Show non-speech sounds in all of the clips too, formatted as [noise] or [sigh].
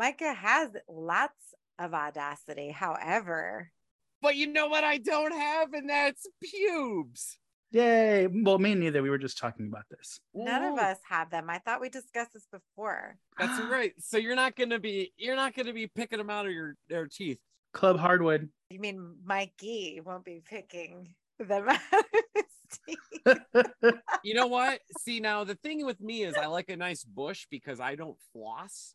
Micah has lots of audacity. However, But you know what I don't have, and that's pubes. Yay. Well, me neither. We were just talking about this. none of us have them. I thought we discussed this before. That's [gasps] right. So you're not gonna be you're not gonna be picking them out of your their teeth. Club Hardwood. You mean Mikey won't be picking them [laughs] out of his teeth? You know what? See now the thing with me is I like a nice bush because I don't floss.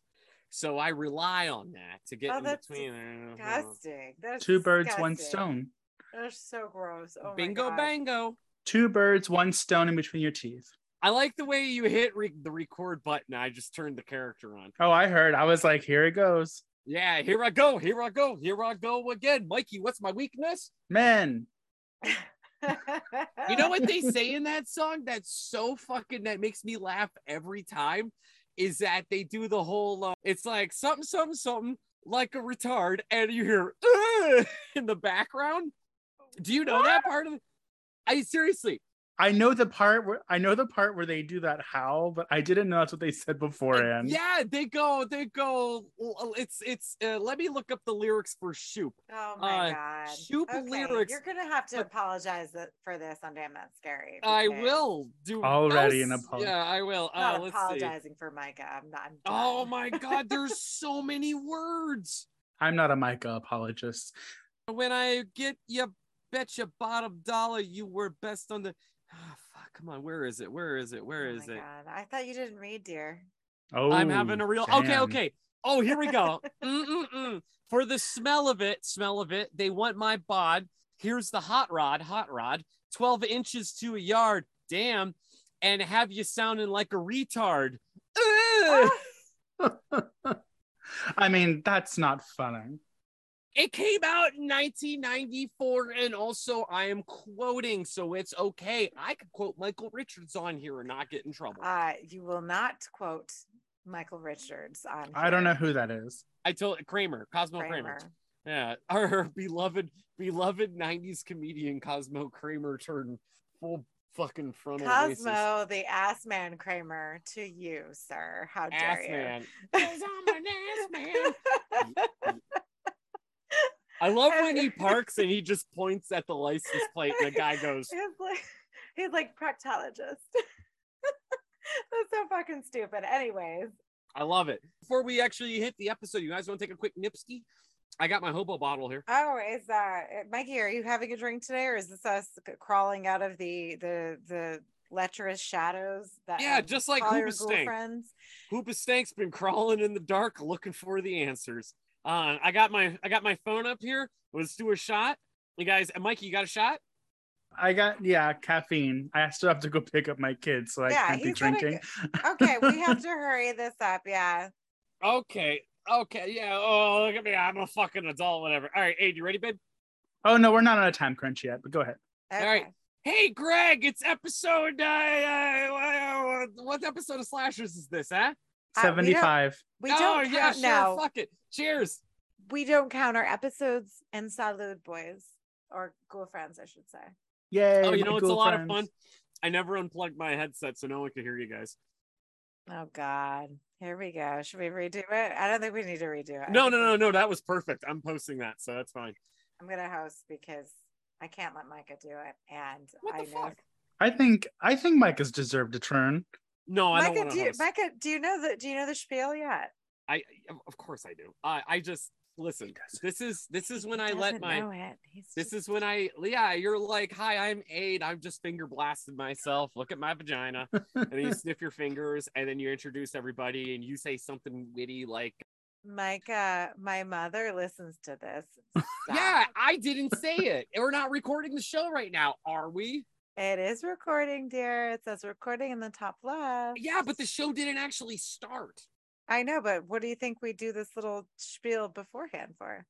So I rely on that to get Oh, in that's between there. Disgusting. That's Two birds, one disgusting. stone. That's so gross. Oh my Bingo God. bango. Two birds, one stone in between your teeth. I like the way you hit re- the record button. I just turned the character on. Oh, I heard. I was like, here it goes. Yeah, here I go. Here I go. Here I go again. Mikey, what's my weakness? Men. [laughs] You know what they say in that song that's so fucking that makes me laugh every time is that they do the whole uh, it's like something something something like a retard and you hear "Ugh," in the background. Do you know that part of it? I seriously I know the part where I know the part where they do that howl, but I didn't know that's what they said beforehand. Yeah, they go, they go. It's it's. Uh, let me look up the lyrics for Shoop. Oh my Uh, god. Shoop lyrics- You're gonna have to but- apologize for this on Damn That's Scary. I will do Already else- an apology. Yeah, I will. I'm not Uh, let's see. apologizing for Micah. I'm not. I'm Oh my god, [laughs] there's so many words. I'm not a Micah apologist. When I get you, bet your bottom dollar you were best on the. Ah, fuck, come on, where is it? Where is it? Where is Oh my it? God. I thought you didn't read, dear. Oh, I'm having a real. Okay, damn. okay. Oh, here we go. [laughs] Mm-mm-mm. For the smell of it, smell of it, they want my bod. Here's the hot rod, hot rod, 12 inches to a yard. Damn. And have you sounding like a retard. [laughs] I mean, that's not funny. It came out in 1994, and also I am quoting, so it's okay. I could quote Michael Richards on here and not get in trouble. Uh, you will not quote Michael Richards on. I don't know who that is. I told Kramer, Cosmo Kramer. Kramer. Yeah, [laughs] our beloved, beloved '90s comedian Cosmo Kramer turned full fucking frontal racist. Cosmo, the ass man Kramer, to you, sir. How dare ass you? man. [laughs] 'Cause I'm an ass man. [laughs] I love when he [laughs] parks and he just points at the license plate and the guy goes, He's like, he's like proctologist. [laughs] That's so fucking stupid. Anyways, I love it. Before we actually hit the episode, you guys want to take a quick nipski? I got my hobo bottle here. oh, is uh, Mikey? Are you having a drink today, or is this us crawling out of the the the lecherous shadows that Yeah, just like Hoobastank. girlfriends? Hoobastank's been crawling in the dark looking for the answers. Uh, I got my I got my phone up here. Let's do a shot. You guys, and Mikey, you got a shot? I got yeah, caffeine. I still have to go pick up my kids, so I Yeah, can't be he's gotta drinking. Okay, we have to [laughs] hurry this up. Yeah. Okay. Okay. Yeah. Oh, look at me. I'm a fucking adult, whatever. All right. Hey, you ready, babe? Oh no, we're not on a time crunch yet, but go ahead. Okay. right. Hey, Greg, it's episode. Uh, uh, what episode of Slashers is this, huh? Uh, we don't- 75. We oh, don't yeah, count sure. no. Fuck it. Cheers. We don't count our episodes and salute boys or girlfriends, I should say. Yay. Oh, you know, it's a lot friends. of fun. I never unplugged my headset, so no one could hear you guys. Oh God. Here we go. Should we redo it? I don't think we need to redo it. No, no, no, no. That was perfect. I'm posting that, so that's fine. I'm gonna host because I can't let Micah do it. And What I the know fuck? I think I think Mike has deserved a turn. No, I don't Micah, want do to you, host. Micah, do you know the do you know the spiel yet? I, of course, I do. I, I just listen. This is this is when He I let my. This is when I, yeah, you're like, hi, I'm Aid. I'm just finger blasted myself. Look at my vagina. and then you [laughs] sniff your fingers and then you introduce everybody and you say something witty like, Micah, my mother listens to this. [laughs] yeah, I didn't say it. We're not recording the show right now, are we? It is recording, dear. It says recording in the top left. Yeah, but the show didn't actually start. I know, but what do you think we do this little spiel beforehand for?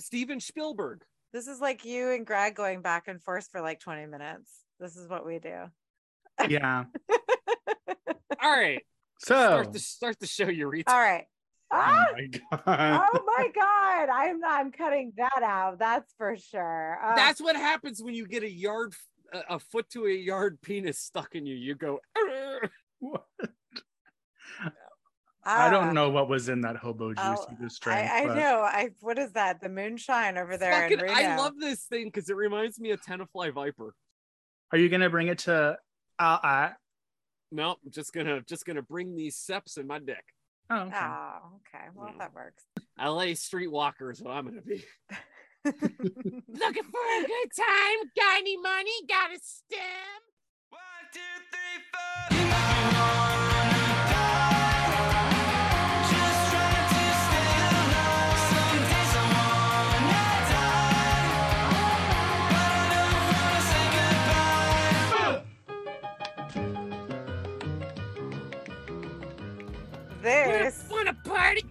Steven Spielberg. This is like you and Greg going back and forth for like 20 minutes. This is what we do. Yeah. [laughs] All right. So Start the, start the show, Eureka. All right. Oh Ah! my god. oh my god i'm i'm cutting that out that's for sure Uh, That's what happens when you get a yard, a, a foot to a yard penis stuck in you. You go, "Arr." What? I Ah, don't know what was in that hobo juice Oh, you just drank. I, I but- know. I what is that? The moonshine over there in Fucking, Reno. I love this thing because it reminds me of Tenafly Viper. Are you gonna bring it to? Uh, uh, No, I'm just gonna just gonna bring these seps in my dick. oh, okay. Oh, okay. Well, Mm. that works. LA streetwalker is what I'm gonna be. [laughs] [laughs] Looking for a good time? Got any money? Got a stem? One, two, three, four. You wanna. Just trying to stay alive. Some days I wanna die, but I don't wanna say goodbye. This, Wanna party?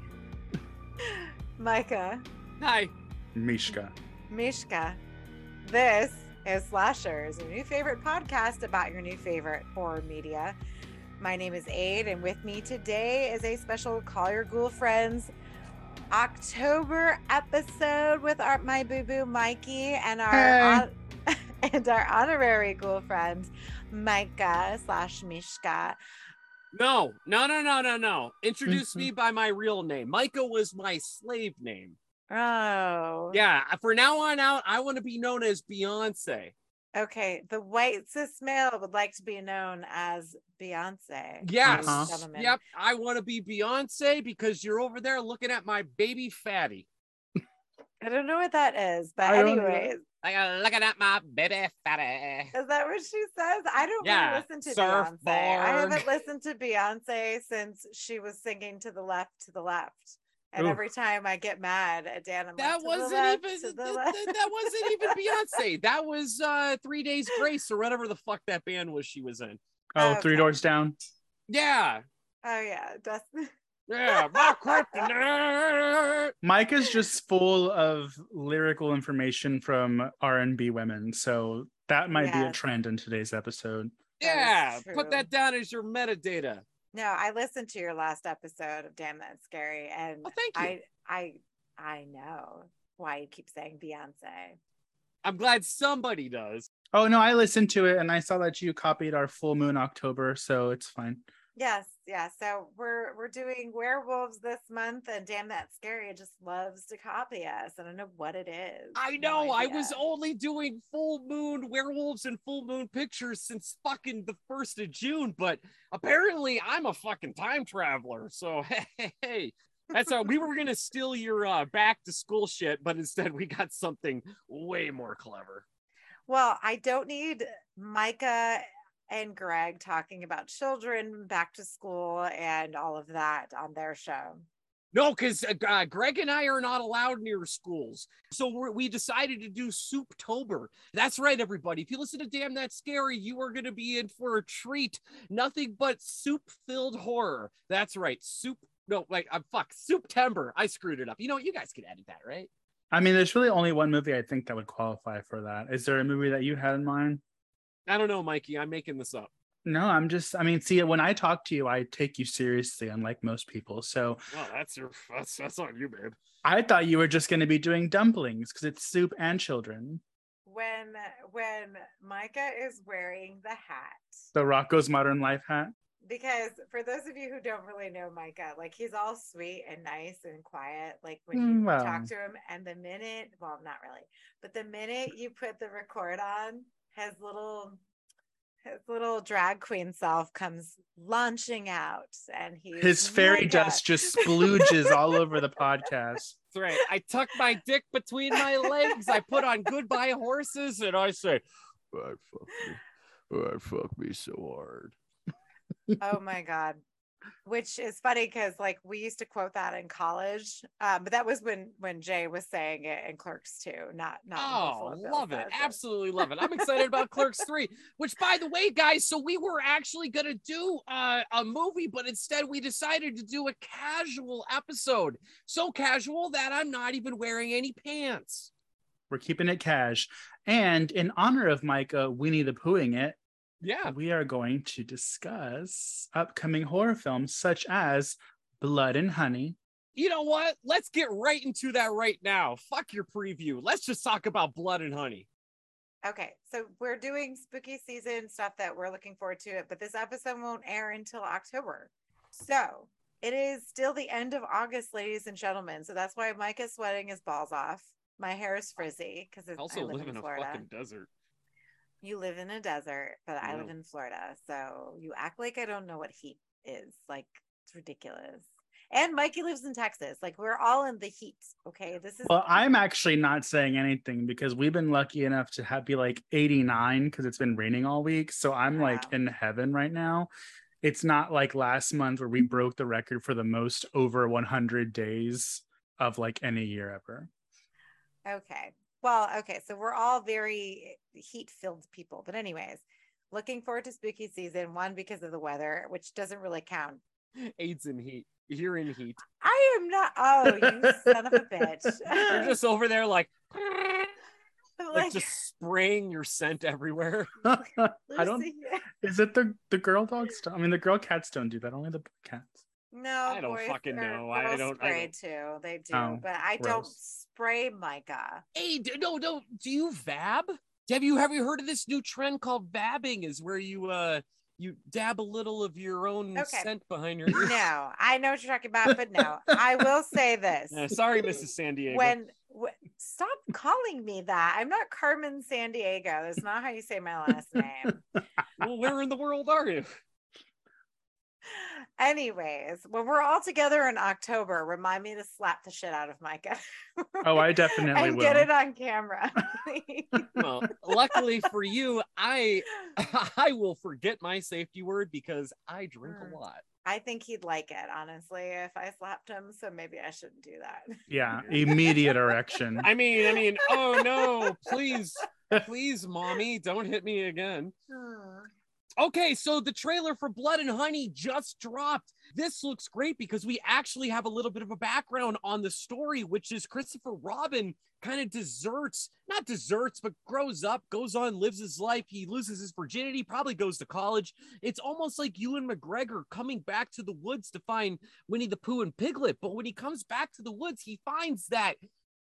Micah, Hi. Mishka. Mishka, this is Slashers, your new favorite podcast about your new favorite horror media. My name is Aid, and with me today is a special Call Your Ghoul Friends October episode with our my boo boo Mikey and our Hey. hon- [laughs] and our honorary ghoul friend Micah slash Mishka. No, no, no, no, no, no. Introduce [laughs] me by my real name. Micah was my slave name. Oh, Yeah, for now on out, I want to be known as Beyonce. Okay, the white cis male would like to be known as Beyonce. Yes. Uh-huh. Yep, I want to be Beyonce because you're over there looking at my baby fatty. I don't know what that is, but I anyways, Like uh, looking at my baby fatty. is that what she says? I don't Yeah, really listen to Beyonce. I haven't listened to Beyonce since she was singing to the left, to the left. And Oof. every time I get mad at Dan, I'm That like, wasn't left, even to th- the th- left." th- that wasn't even [laughs] Beyonce. That was uh Three Days Grace or whatever the fuck that band was she was in. Oh, Okay. three doors down. Yeah, Oh yeah, Dustin. [laughs] yeah, my. Mike is just full of lyrical information from R and B women, so that might be a trend in today's episode. Yeah, true. put that down as your metadata. No, I listened to your last episode of Damn That's Scary, and Oh, thank you. I, I, I know why you keep saying Beyonce. I'm glad somebody does. Oh no, I listened to it and I saw that you copied our full moon October, so it's fine. Yes, yeah. So we're we're doing werewolves this month, and damn, that's scary. It just loves to copy us. I don't know what it is. I No know. I was only doing full moon werewolves and full moon pictures since fucking the first of June, but apparently I'm a fucking time traveler. So [laughs] hey, hey, that's how we were gonna steal your uh, back to school shit, but instead we got something way more clever. Well, I don't need Micah and Greg talking about children back to school and all of that on their show. No, because uh, Greg and I are not allowed near schools. So we're, we decided to do Souptober. That's right, everybody. If you listen to Damn That's Scary, you are going to be in for a treat. Nothing but soup filled horror. That's right. Soup. No, wait, I'm fuck. Souptember. I screwed it up. You know what? You guys can edit that, right? I mean, there's really only one movie I think that would qualify for that. Is there a movie that you had in mind? I don't know, Mikey. I'm making this up. No, I'm just. I mean, see, when I talk to you, I take you seriously, unlike most people. So Oh, that's your. That's that's on you, babe. I thought you were just going to be doing dumplings because it's soup and children. When when Micah is wearing the hat, The Rocko's Modern Life hat. because for those of you who don't really know Micah, like he's all sweet and nice and quiet, like when Mm, you well. talk to him, and the minute, well, not really, but the minute you put the record on, his little his little drag queen self comes launching out, and he His fairy Micah. dust just splooges all over the podcast. [laughs] That's right. I tuck my dick between my legs. I put on goodbye horses, and I say, "I fuck me, I fuck me so hard." oh my god which is funny because like we used to quote that in college um, but that was when when jay was saying it in clerks too not not Oh, love it. says Absolutely love it. I'm excited about [laughs] Clerks 3, which by the way, guys, so we were actually going to do uh, a movie, but instead we decided to do a casual episode. So casual that I'm not even wearing any pants. We're keeping it cash. And in honor of Micah Winnie the Poohing it, Yeah. we are going to discuss upcoming horror films such as Blood and Honey. You know what? Let's get right into that right now. Fuck your preview. Let's just talk about Blood and Honey. okay so we're doing spooky season stuff that we're looking forward to it but this episode won't air until october so It is still the end of August, ladies and gentlemen. So that's why Mike is sweating his balls off. My hair is frizzy because I I also live live in a Florida. fucking desert. You live in a desert, but I live mm-hmm. in Florida. So you act like I don't know what heat is. Like it's ridiculous. And Mikey lives in Texas. Like we're all in the heat. Okay. This is Well, I'm actually not saying anything because we've been lucky enough to have be like 89 because it's been raining all week. So I'm like in heaven right now. It's not like last month where we broke the record for the most over 100 days of like any year ever. Okay. Well, okay. So we're all very heat filled people. But, anyways, looking forward to spooky season one because of the weather, which doesn't really count. [laughs] AIDS in heat. You're in heat. I am not. Oh, you [laughs] son of a bitch. You're just over there like [laughs] like, like just spraying your scent everywhere. I don't is it the the girl dogs? I mean the girl cats don't do that, only the cats. No, I don't boys fucking or know. I don't- I Spray don't- too. They do, Oh, but I don't gross. Spray Micah. Hey, no, no. Do you vab? Have you have you heard of this new trend called vabbing? Is where you uh you dab a little of your own Okay. scent behind your ear. No, [laughs] I know what you're talking about, but no, I will say [laughs] this. Sorry, Mrs. San Diego. when wh- stop calling me that. I'm not Carmen Sandiego. That's not how you say my last name. [laughs] well, where in the world are you? Anyways, when we're all together in October, remind me to slap the shit out of Micah. Oh, I [laughs] definitely and will. get it on camera. [laughs] Well, luckily for you, I [laughs] I will forget my safety word because I drink Mm. a lot. I think he'd like it, honestly, if I slapped him. So maybe I shouldn't do that. Yeah, immediate erection. I mean, I mean, oh no, please, please, mommy, don't hit me again. Okay, so the trailer for Blood and Honey just dropped. This looks great because we actually have a little bit of a background on the story, which is Christopher Robin kind of deserts, not deserts, but grows up, goes on, lives his life. He loses his virginity, probably goes to college. It's almost like Ewan McGregor coming back to the woods to find Winnie the Pooh and Piglet. But when he comes back to the woods, he finds that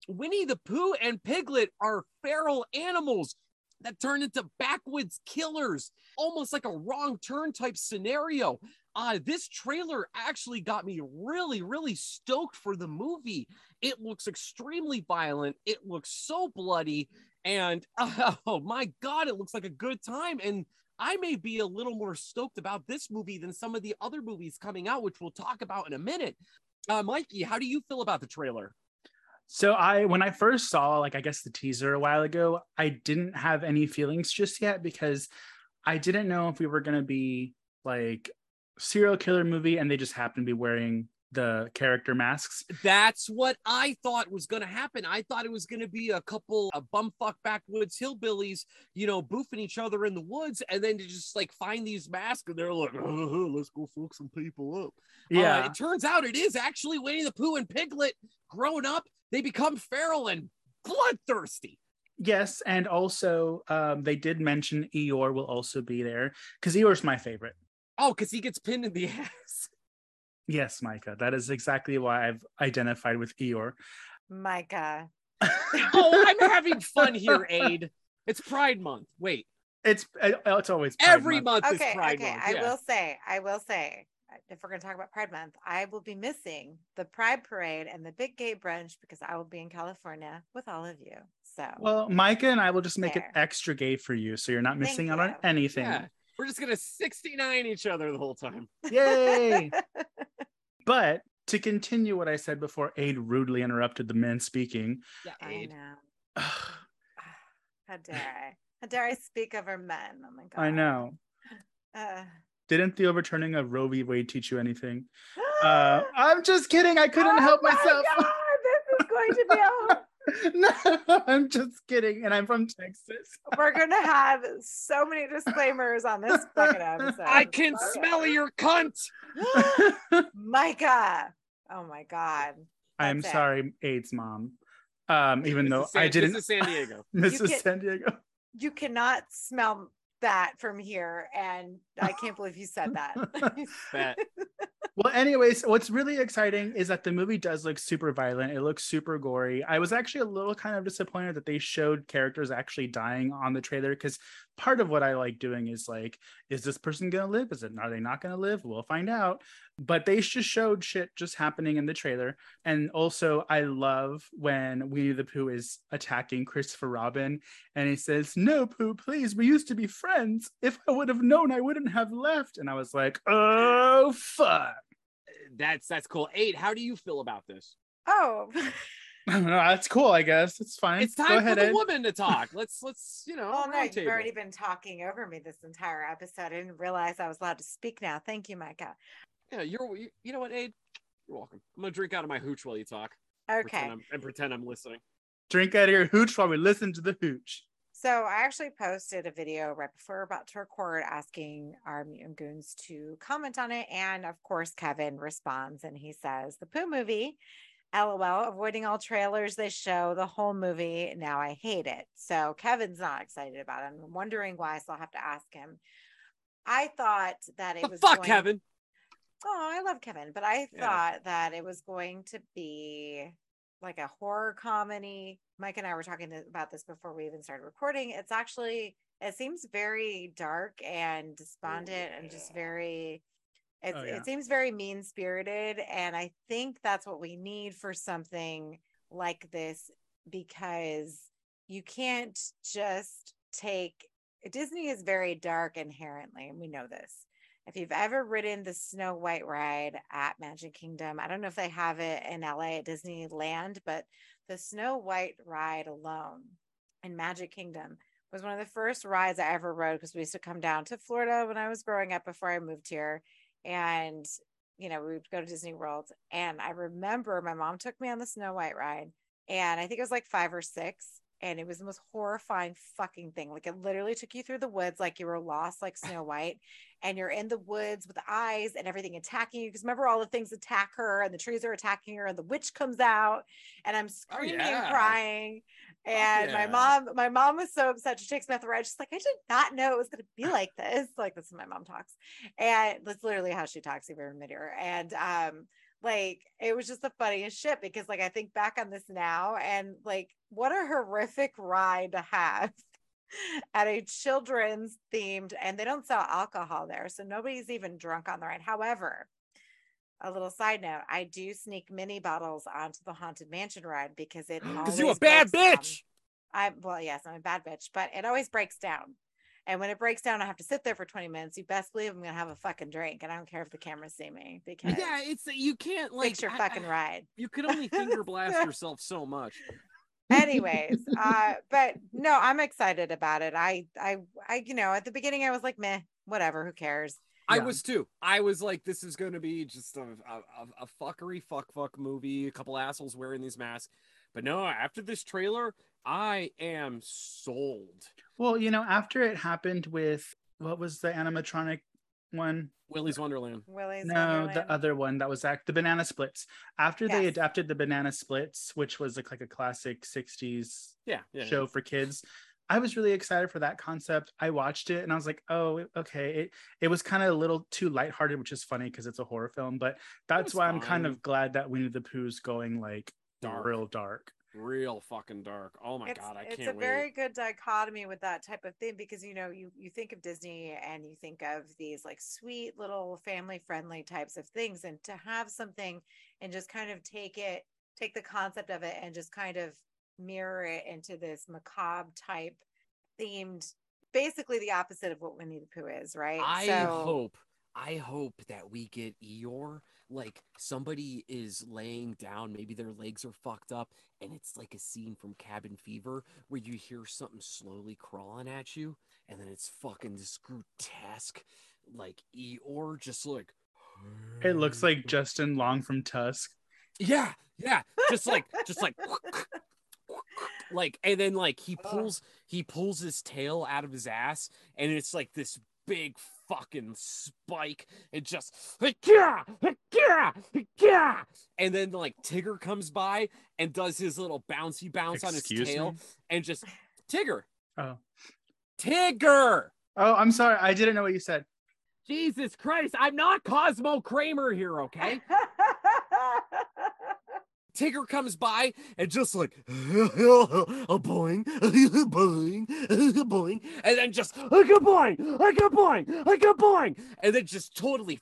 Winnie the Pooh and Piglet are feral animals that turned into backwoods killers, almost like a wrong turn type scenario. Uh, this trailer actually got me really, really stoked for the movie. It looks extremely violent. It looks so bloody. And [laughs] oh my God, it looks like a good time. And I may be a little more stoked about this movie than some of the other movies coming out, which we'll talk about in a minute. Uh, Mikey, how do you feel about the trailer? So I when I first saw like I guess the teaser a while ago, I didn't have any feelings just yet because I didn't know if we were gonna be like serial killer movie and they just happen to be wearing the character masks. That's what I thought was going to happen. I thought it was going to be a couple of bumfuck backwoods hillbillies, you know, boofing each other in the woods, and then to just like find these masks, and they're like, "Oh, [laughs] "Let's go fuck some people up." Uh, Yeah. it turns out it is actually Winnie the Pooh and Piglet grown up. They become feral and bloodthirsty. yes, and also um, they did mention Eeyore will also be there because Eeyore's my favorite. Oh, because he gets pinned in the [laughs] ass. Yes, Micah. That is exactly why I've identified with Eeyore. Micah. [laughs] oh, I'm having fun here, Aid. It's Pride Month. Wait, It's it's always Pride every month, is Okay, Pride okay. Month. I yeah. will say, I will say, uh, if we're going to talk about Pride Month, I will be missing the Pride Parade and the Big Gay Brunch because I will be in California with all of you. So, Well, Micah and I will just make There. it extra gay for you, so you're not Thank missing out on anything. Yeah. We're just gonna 69 each other the whole time. Yay! [laughs] but to continue what I said before, Aid rudely interrupted the men speaking. Yeah, I know. How dare I? How dare I speak over men? Oh my god. I know. Uh, Didn't the overturning of Roe v. Wade teach you anything? [gasps] Uh, I'm just kidding. I couldn't Oh help my myself. God, this is going to be a [laughs] no, I'm just kidding. And I'm from Texas. we're [laughs] gonna have so many disclaimers on this fucking episode. I can Okay. smell your cunt. [gasps] Micah. Oh my god. I'm That's it. sorry, Aid's mom. Um, even This though San- I didn't, This is San Diego. [laughs] Mrs. can- San Diego. You cannot smell that from here, and I can't believe you said that. [laughs] [laughs] Well, anyways, what's really exciting is that the movie does look super violent. It looks super gory. I was actually a little kind of disappointed that they showed characters actually dying on the trailer because part of what I like doing is like, is this person gonna live? Is it are they not gonna live? We'll find out. But they just showed shit just happening in the trailer. And also I love when Winnie the Pooh is attacking Christopher Robin and he says, No, Pooh, please, we used to be friends. If I would have known, I wouldn't have left. And I was like, oh fuck. That's that's cool. Eight. How do you feel about this? Oh, I. [laughs] [laughs] That's cool, I guess. It's fine. It's Go time ahead, for the Ed. woman to [laughs] talk. Let's let's you know. well, no, you've table. already been talking over me this entire episode. I didn't realize I was allowed to speak now. Thank you, Micah. Yeah, you're. You, you know what, Aid? You're welcome. I'm gonna drink out of my hooch while you talk. Okay. Pretend and pretend I'm listening. Drink out of your hooch while we listen to the hooch. So I actually posted a video right before we we're about to record asking our mutant goons to comment on it. And of course, Kevin responds and he says, The Pooh movie, LOL, avoiding all trailers they show, the whole movie. Now I hate it. So Kevin's not excited about it. I'm wondering why, so I'll have to ask him. I thought that it The was fuck, going- Kevin. Oh, I love Kevin, but I Yeah. thought that it was going to be like a horror comedy. Mike and I were talking about this before we even started recording. It's actually it seems very dark and despondent and just very it, Oh, yeah. it seems very mean spirited and I think that's what we need for something like this because you can't just take Disney is very dark inherently and we know this if you've ever ridden the Snow White ride at Magic Kingdom, I don't know if they have it in LA at Disneyland, but the Snow White ride alone in Magic Kingdom was one of the first rides I ever rode because we used to come down to Florida when I was growing up before I moved here. And, you know, we would go to Disney World. And I remember my mom took me on the Snow White ride. And I think it was like five or six. And it was the most horrifying fucking thing. Like it literally took you through the woods like you were lost, like Snow White and you're in the woods with eyes and everything attacking you. Because remember, all the things attack her, and the trees are attacking her, and the witch comes out, and I'm screaming and yeah. crying. And my yeah. mom, my mom was so upset. She takes me off the ride. She's like, I did not know it was going to be like this. Like this is my mom talks, and that's literally how she talks even in mid And um, like it was just the funniest shit because like I think back on this now, and like what a horrific ride to have [laughs] at a children's themed and they don't sell alcohol there so nobody's even drunk on the ride however a little side note i do sneak mini bottles onto the haunted mansion ride because it [gasps] Because you a bad breaks down. bitch. i well yes i'm a bad bitch but it always breaks down and when it breaks down i have to sit there for 20 minutes you best believe i'm gonna have a fucking drink and i don't care if the cameras see me because Yeah, it's you can't like like your I- fucking I- ride You can only finger blast [laughs] yourself so much. anyways [laughs] uh but no i'm excited about it i i i you know at the beginning i was like meh whatever who cares I was too. I was like, this is going to be just a, a, a- a fuckery fuck fuck movie, a couple assholes wearing these masks. But no, after this trailer, I am sold. Well, you know, after it happened with what was the animatronic one? Willy's Wonderland. willie's no, Wonderland. the other one that was act the banana splits. After they adapted the banana splits, which was like, like a classic 60s Yeah, yeah. show for kids. I was really excited for that concept. I watched it and I was like, oh, okay. It it was kind of a little too lighthearted, which is funny because it's a horror film. But that's was why I'm kind of glad that Winnie the Pooh's going like Dark. real dark. Real fucking dark. Oh my it's, god, I it's can't It's a wait. very good dichotomy with that type of thing because you know you you think of disney and you think of these like sweet little family friendly types of things and to have something and just kind of take it take the concept of it and just kind of mirror it into this macabre type themed basically the opposite of what winnie the pooh is right I So- hope, I hope that we get Eeyore. Like somebody is laying down, maybe their legs are fucked up, and it's like a scene from Cabin Fever where you hear something slowly crawling at you, and then it's fucking this grotesque, like Eeyore, just like. It looks like Justin Long from Tusk. Yeah, yeah, just like, just like. like and then like he ah. pulls he pulls his tail out of his ass and it's like this big fucking spike it just and then like tigger comes by and does his little bouncy bounce on his tail me? and just tigger Oh. tigger Oh, I'm sorry. I didn't know what you said. jesus christ i'm not cosmo kramer here okay [laughs] Tigger comes by and just like [laughs] a boing, [laughs] a boing, [laughs] a boing, and then just like a boing, like a boing, like a boing, and then just totally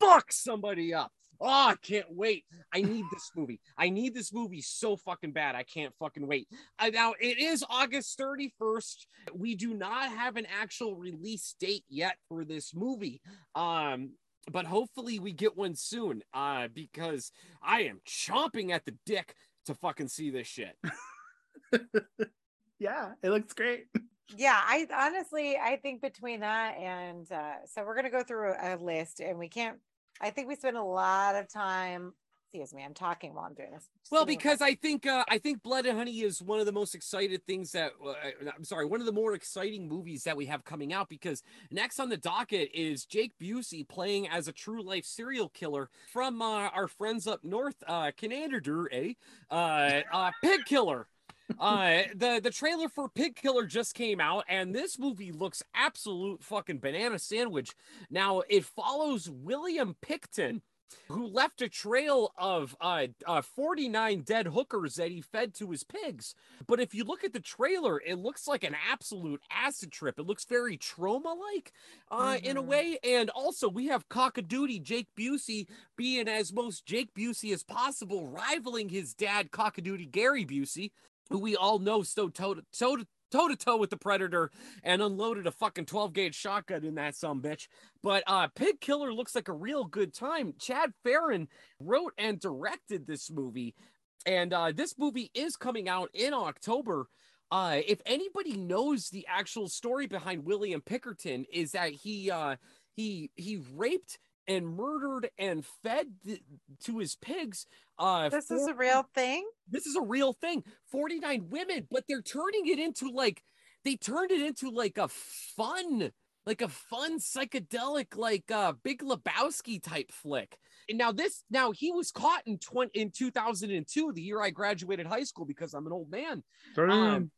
fuck somebody up. Oh, I can't wait. I need this movie. I need this movie so fucking bad. I can't fucking wait. Uh, now, it is August 31st. We do not have an actual release date yet for this movie. Um, but hopefully we get one soon. Uh, because I am chomping at the dick to fucking see this shit. [laughs] yeah, it looks great. Yeah, I honestly I think between that and uh so we're gonna go through a list and we can't I think we spend a lot of time excuse me, I'm talking while I'm doing this. Just Well, give me a because I think uh, I think Blood and Honey is one of the most excited things that uh, I'm sorry, one of the more exciting movies that we have coming out. Because next on the docket is Jake Busey playing as a true life serial killer from uh, our friends up north, uh, Canada, eh? Uh, uh, Pig Killer. uh the the trailer for pig killer just came out and this movie looks absolute fucking banana sandwich now it follows william Pickton who left a trail of uh, uh 49 dead hookers that he fed to his pigs. But if you look at the trailer it looks like an absolute acid trip. It looks very trauma like uh in a Mhm. way. And also we have cockadoodie jake busey being as most jake busey as possible rivaling his dad cockadoodie gary busey who we all know so toe to toe to toe to toe with the predator and unloaded a fucking 12 gauge shotgun in that some bitch. But uh Pig Killer looks like a real good time. Chad Ferrin wrote and directed this movie, and uh this movie is coming out in October. Uh, if anybody knows the actual story behind William Pickerton, is that he uh he he raped and murdered and fed th- to his pigs. Uh, This is a real thing. this is a real thing 49 women but they're turning it into like they turned it into like a fun like a fun psychedelic like uh big lebowski type flick and now this now he was caught in 20 in 2002 the year i graduated high school because i'm an old man um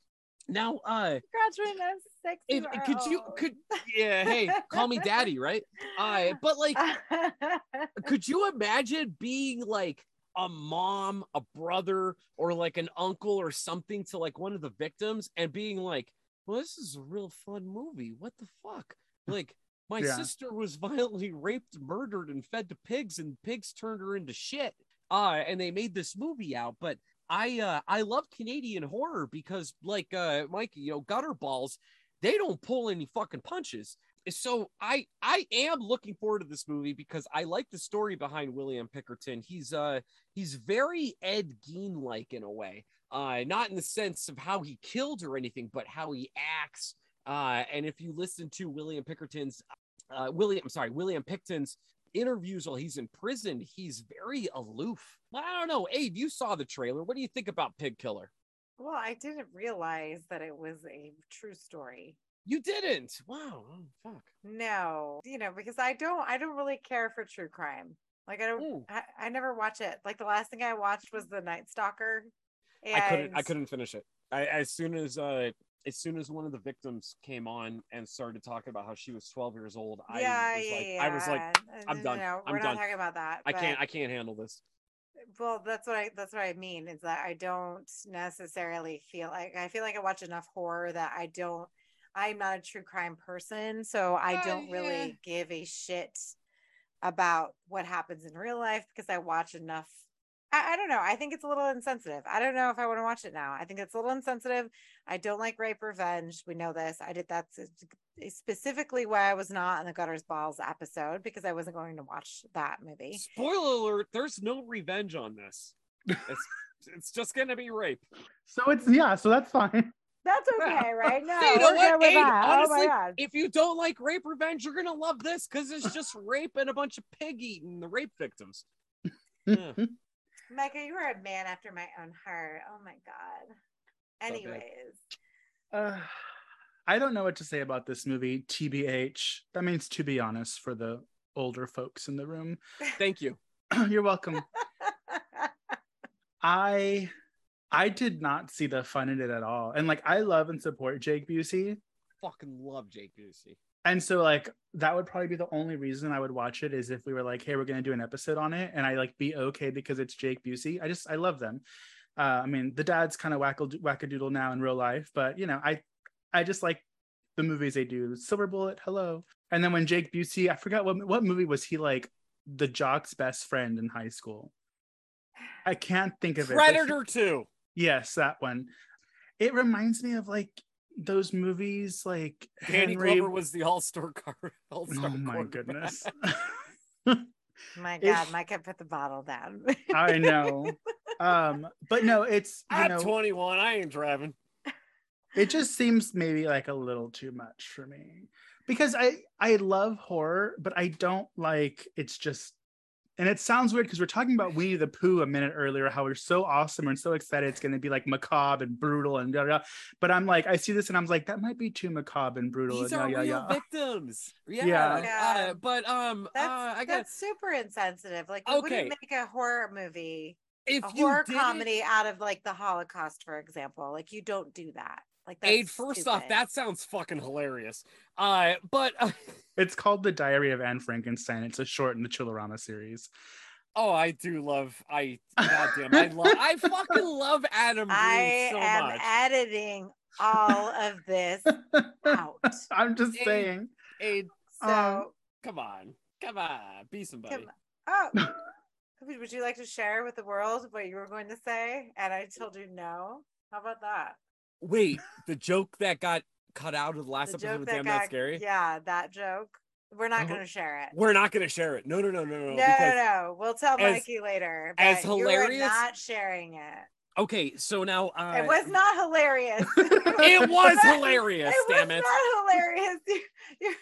now uh Graduating as sexy. if, could you could yeah hey call me daddy [laughs] right uh but like [laughs] could you imagine being like a mom, a brother, or like an uncle or something to like one of the victims and being like, well, this is a real fun movie. What the fuck? Like, my Yeah. sister was [laughs] violently raped, murdered, and fed to pigs, and pigs turned her into shit. Uh, and they made this movie out. But I uh I love Canadian horror because like uh Mike, you know, gutter balls, they don't pull any fucking punches so I I am looking forward to this movie because I like the story behind William Pickerton. He's uh he's very Ed Gein like in a way. Uh not in the sense of how he killed or anything, but how he acts. Uh and if you listen to William Pickerton's uh William I'm sorry, William Pickton's interviews while he's in prison, he's very aloof. I don't know. Abe, you saw the trailer. What do you think about Pig Killer? Well, I didn't realize that it was a true story. You didn't. Wow. Oh, fuck. No, you know, because I don't, I don't really care for true crime. Like I don't, I, I never watch it. Like the last thing I watched was The Night Stalker. I couldn't I couldn't finish it. I as soon as uh as soon as one of the victims came on and started talking about how she was 12 years old, I yeah, was yeah, like yeah. I was like I'm done. No, I'm we're done. not talking about that. I can't I can't handle this. Well that's what i that's what i mean is that i don't necessarily feel like i feel like i watch enough horror that i don't i'm not a true crime person so i Uh, don't yeah. really give a shit about what happens in real life because i watch enough I, I don't know i think it's a little insensitive i don't know if i want to watch it now i think it's a little insensitive i don't like rape revenge we know this i did that specifically why i was not on the gutters balls episode because i wasn't going to watch that movie Spoiler alert, there's no revenge on this. It's [laughs] it's just gonna be rape. so it's yeah, so that's fine. That's [laughs] okay, right? No, you know what? good with Abe, that. oh honestly, my god. If you don't like rape revenge, you're gonna love this because it's just rape and a bunch of pig eating the rape victims. [laughs] Yeah. Micah, you are a man after my own heart. Oh my god. Anyways. Uh, I don't know what to say about this movie. TBH. That means to be honest for the older folks in the room. [laughs] Thank you. [clears throat] You're welcome. [laughs] I I did not see the fun in it at all. And like I love and support Jake Busey. Fucking love Jake Busey. And so like that would probably be the only reason I would watch it is if we were like, hey, we're gonna do an episode on it, and I like be okay because it's Jake Busey. I just I love them. Uh, I mean, the dad's kind of wackad- wackadoodle now in real life, but you know, I I just like the movies they do. Silver Bullet, hello. And then when Jake Busey, I forgot what what movie was he like the jock's best friend in high school. I can't think of it. Predator 2. Yes, that one. It reminds me of like those movies like Danny Henry- Glover was the all-star [laughs] car. All-star Oh my goodness. [laughs] My If- Mike Micah put the bottle down. I [laughs] know. Um, but no, it's you I'm know, 21. I ain't driving. it just seems maybe like a little too much for me. Because I I love horror, but I don't like it's just and it sounds weird because we're talking about Winnie the [laughs] Pooh a minute earlier, how we're so awesome and so excited it's going to be like macabre and brutal and da, da, da. But I'm like, I see this and I'm like, that might be too macabre and brutal. These and are yeah, real yeah, yeah. victims. [laughs] Yeah. Yeah. Yeah. Uh, but um, That's uh, I got that's super insensitive. Like you Okay. wouldn't make a horror movie, if a you horror did it- comedy out of like the Holocaust, for example. Like you don't do that. Like that's Aid, first off, that sounds fucking hilarious. Uh, but uh, [laughs] It's called The Diary of Anne Frankenstein. It's a short in the Chillerama series. oh, I do love. I [laughs] goddamn, I love. I fucking love Adam Green I so am much. editing all of this out. [laughs] I'm just Hey. saying. Aid, So, Um, come on, come on, be somebody. come- oh, would would you like to share with the world what you were going to say? And I told you no. How about that? Wait, the joke that got cut out of the last The episode joke of that Damn got, That's Scary. yeah, that joke. We're not Oh. going to share it. We're not gonna share it. No, no, no, no, no. No, no, no. We'll tell as- Mikey later. as but you are hilarious- not sharing it. Okay, so now uh, it was not hilarious. [laughs] It [laughs] was hilarious. It damn was it! not hilarious. [laughs]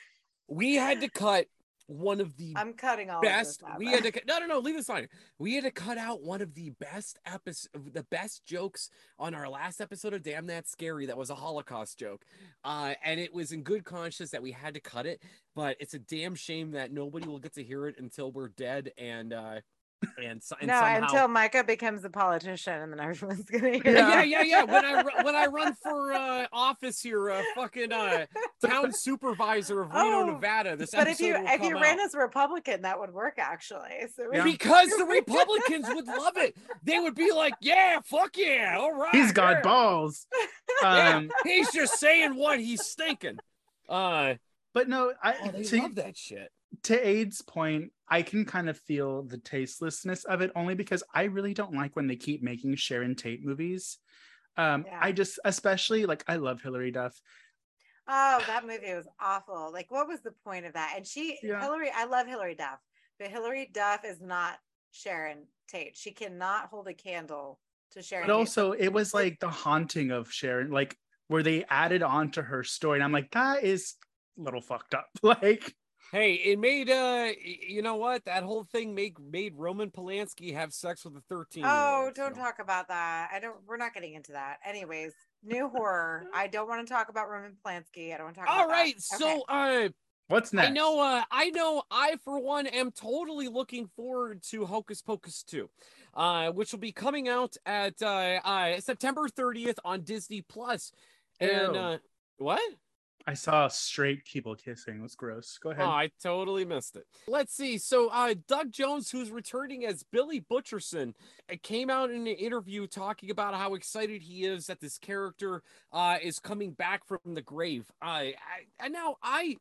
We had to cut one of the I'm cutting all best. Of this We had to [laughs] cut, no, no, no. Leave this fine. We had to cut out one of the best episodes, the best jokes on our last episode of Damn That's Scary. That was a Holocaust joke, uh, and it was in good conscience that we had to cut it. But it's a damn shame that nobody will get to hear it until we're dead and uh, and, and no, somehow. until Micah becomes a politician, and then everyone's gonna [laughs] hear. yeah, yeah, yeah, yeah. When I when I [laughs] run for uh, office here, uh, fucking uh, town [laughs] supervisor of Reno, Oh, Nevada. This But if you if you ran out. as a Republican, that would work actually. So Yeah. because the Republicans would love it. They would be like, "Yeah, fuck yeah, all right." He's got yeah." balls. Um, he's just saying what he's thinking. Uh, but no, I oh, they to, love that shit. To Aid's point, I can kind of feel the tastelessness of it only because I really don't like when they keep making Sharon Tate movies. Um, Yeah. I just, especially like, I love Hilary Duff. Oh, that movie was awful. Like, what was the point of that? And she, Yeah. Hilary, I love Hilary Duff, but Hilary Duff is not Sharon Tate. She cannot hold a candle to Sharon. But Tate. also, it was like the haunting of Sharon, like where they added on to her story. And I'm like, that is a little fucked up. [laughs] Like, Hey, it made uh, you know what? That whole thing made made Roman Polanski have sex with a thirteen. oh, don't talk about that. I don't. We're not getting into that. Anyways, new horror. I don't want to talk about Roman Polanski. I don't want to talk. All about right, that. so Okay. uh, what's next? I know, uh, I know, I for one am totally looking forward to Hocus Pocus 2, uh, which will be coming out at uh, uh, September 30th on Disney Plus. And Ew. uh, what? I saw straight people kissing. It was gross. Go Oh, ahead. I totally missed it. Let's see. So, uh, Doug Jones, who's returning as Billy Butcherson, uh, came out in an interview talking about how excited he is that this character uh, is coming back from the grave. Uh, I, and now I,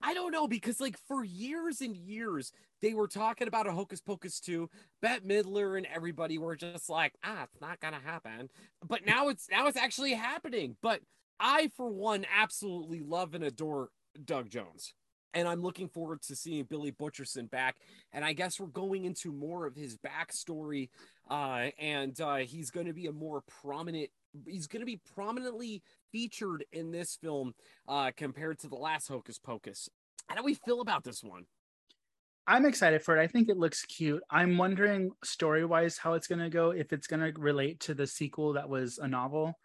I don't know because like for years and years they were talking about a Hocus Pocus 2. Bette Midler and everybody were just like, ah, it's not gonna happen. But now it's now it's actually happening. But I, for one, absolutely love and adore Doug Jones. And I'm looking forward to seeing Billy Butcherson back. And I guess we're going into more of his backstory. Uh, and uh, he's going to be a more prominent, he's going to be prominently featured in this film uh, compared to the last Hocus Pocus. How do we feel about this one? I'm excited for it. I think it looks cute. I'm wondering story wise how it's going to go, if it's going to relate to the sequel that was a novel.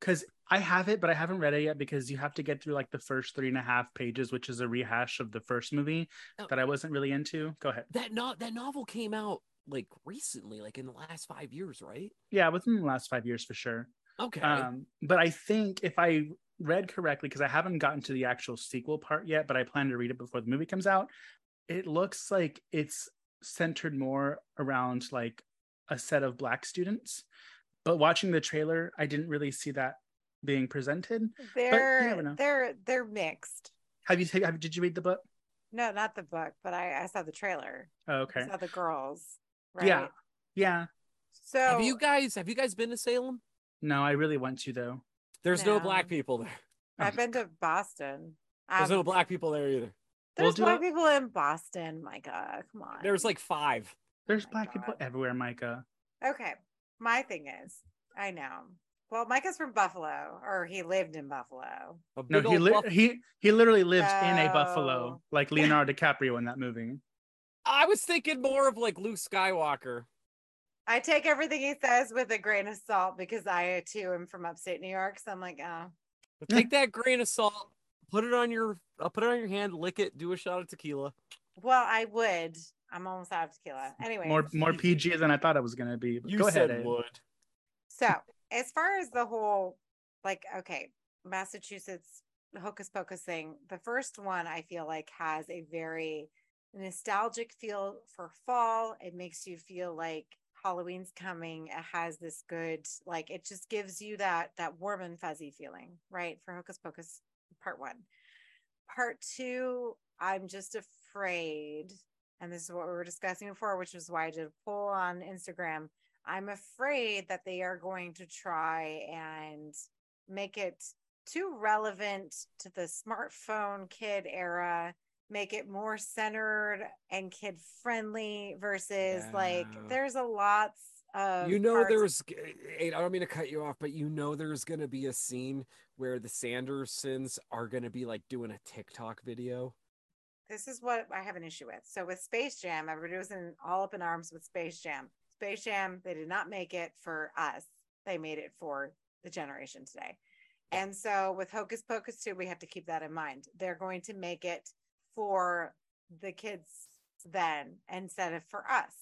Because I have it, but I haven't read it yet because you have to get through like the first three and a half pages, which is a rehash of the first movie Oh. that I wasn't really into. Go ahead. That, no- that novel came out like recently, like in the last five years, right? Yeah, within the last five years for sure. Okay. Um, but I think if I read correctly, because I haven't gotten to the actual sequel part yet, but I plan to read it before the movie comes out. It looks like it's centered more around like a set of black students. But watching the trailer, I didn't really see that being presented. They're never know. they're they're mixed. Have you have, did you read the book? No, not the book, but I, I saw the trailer. Oh, okay. I saw the girls. Right. Yeah. Yeah. So Have you guys have you guys been to Salem? No, I really want to though. There's no, No. black people there. I've been to Boston. There's Um, no black people there either. We'll There's black it. people in Boston. Micah. Come on. There's like five. There's my black people everywhere, Micah. Okay. My thing is, I know. Well, Micah's from Buffalo, or he lived in Buffalo. No, he li- buff- he he literally lives in a Oh. buffalo, like Leonardo DiCaprio in that movie. I was thinking more of like Luke Skywalker. I take everything he says with a grain of salt because I too am from upstate New York. So I'm like, oh, But take that grain of salt, put it on your uh, put it on your hand, lick it, do a shot of tequila. well, I would. I'm almost out of tequila. Anyway, More more PG than I thought it was gonna be. But You Go said ahead. Abe. would. So, as far as the whole, like, okay, Massachusetts hocus pocus thing, the first one I feel like has a very nostalgic feel for fall. It makes you feel like Halloween's coming. It has this good, like, it just gives you that that warm and fuzzy feeling, right? For hocus pocus part one. Part two, I'm just afraid, and this is what we were discussing before, which is why I did a poll on Instagram. I'm afraid that they are going to try and make it too relevant to the smartphone kid era, make it more centered and kid friendly versus like there's a lots of you know parts- there's I don't mean to cut you off, but you know there's gonna be a scene where the Sandersons are gonna be like doing a TikTok video. This is what I have an issue with. So with Space Jam, everybody was in all up in arms with Space Jam. Space Jam, they did not make it for us. They made it for the generation today. And so with Hocus Pocus 2, we have to keep that in mind. They're going to make it for the kids then instead of for us,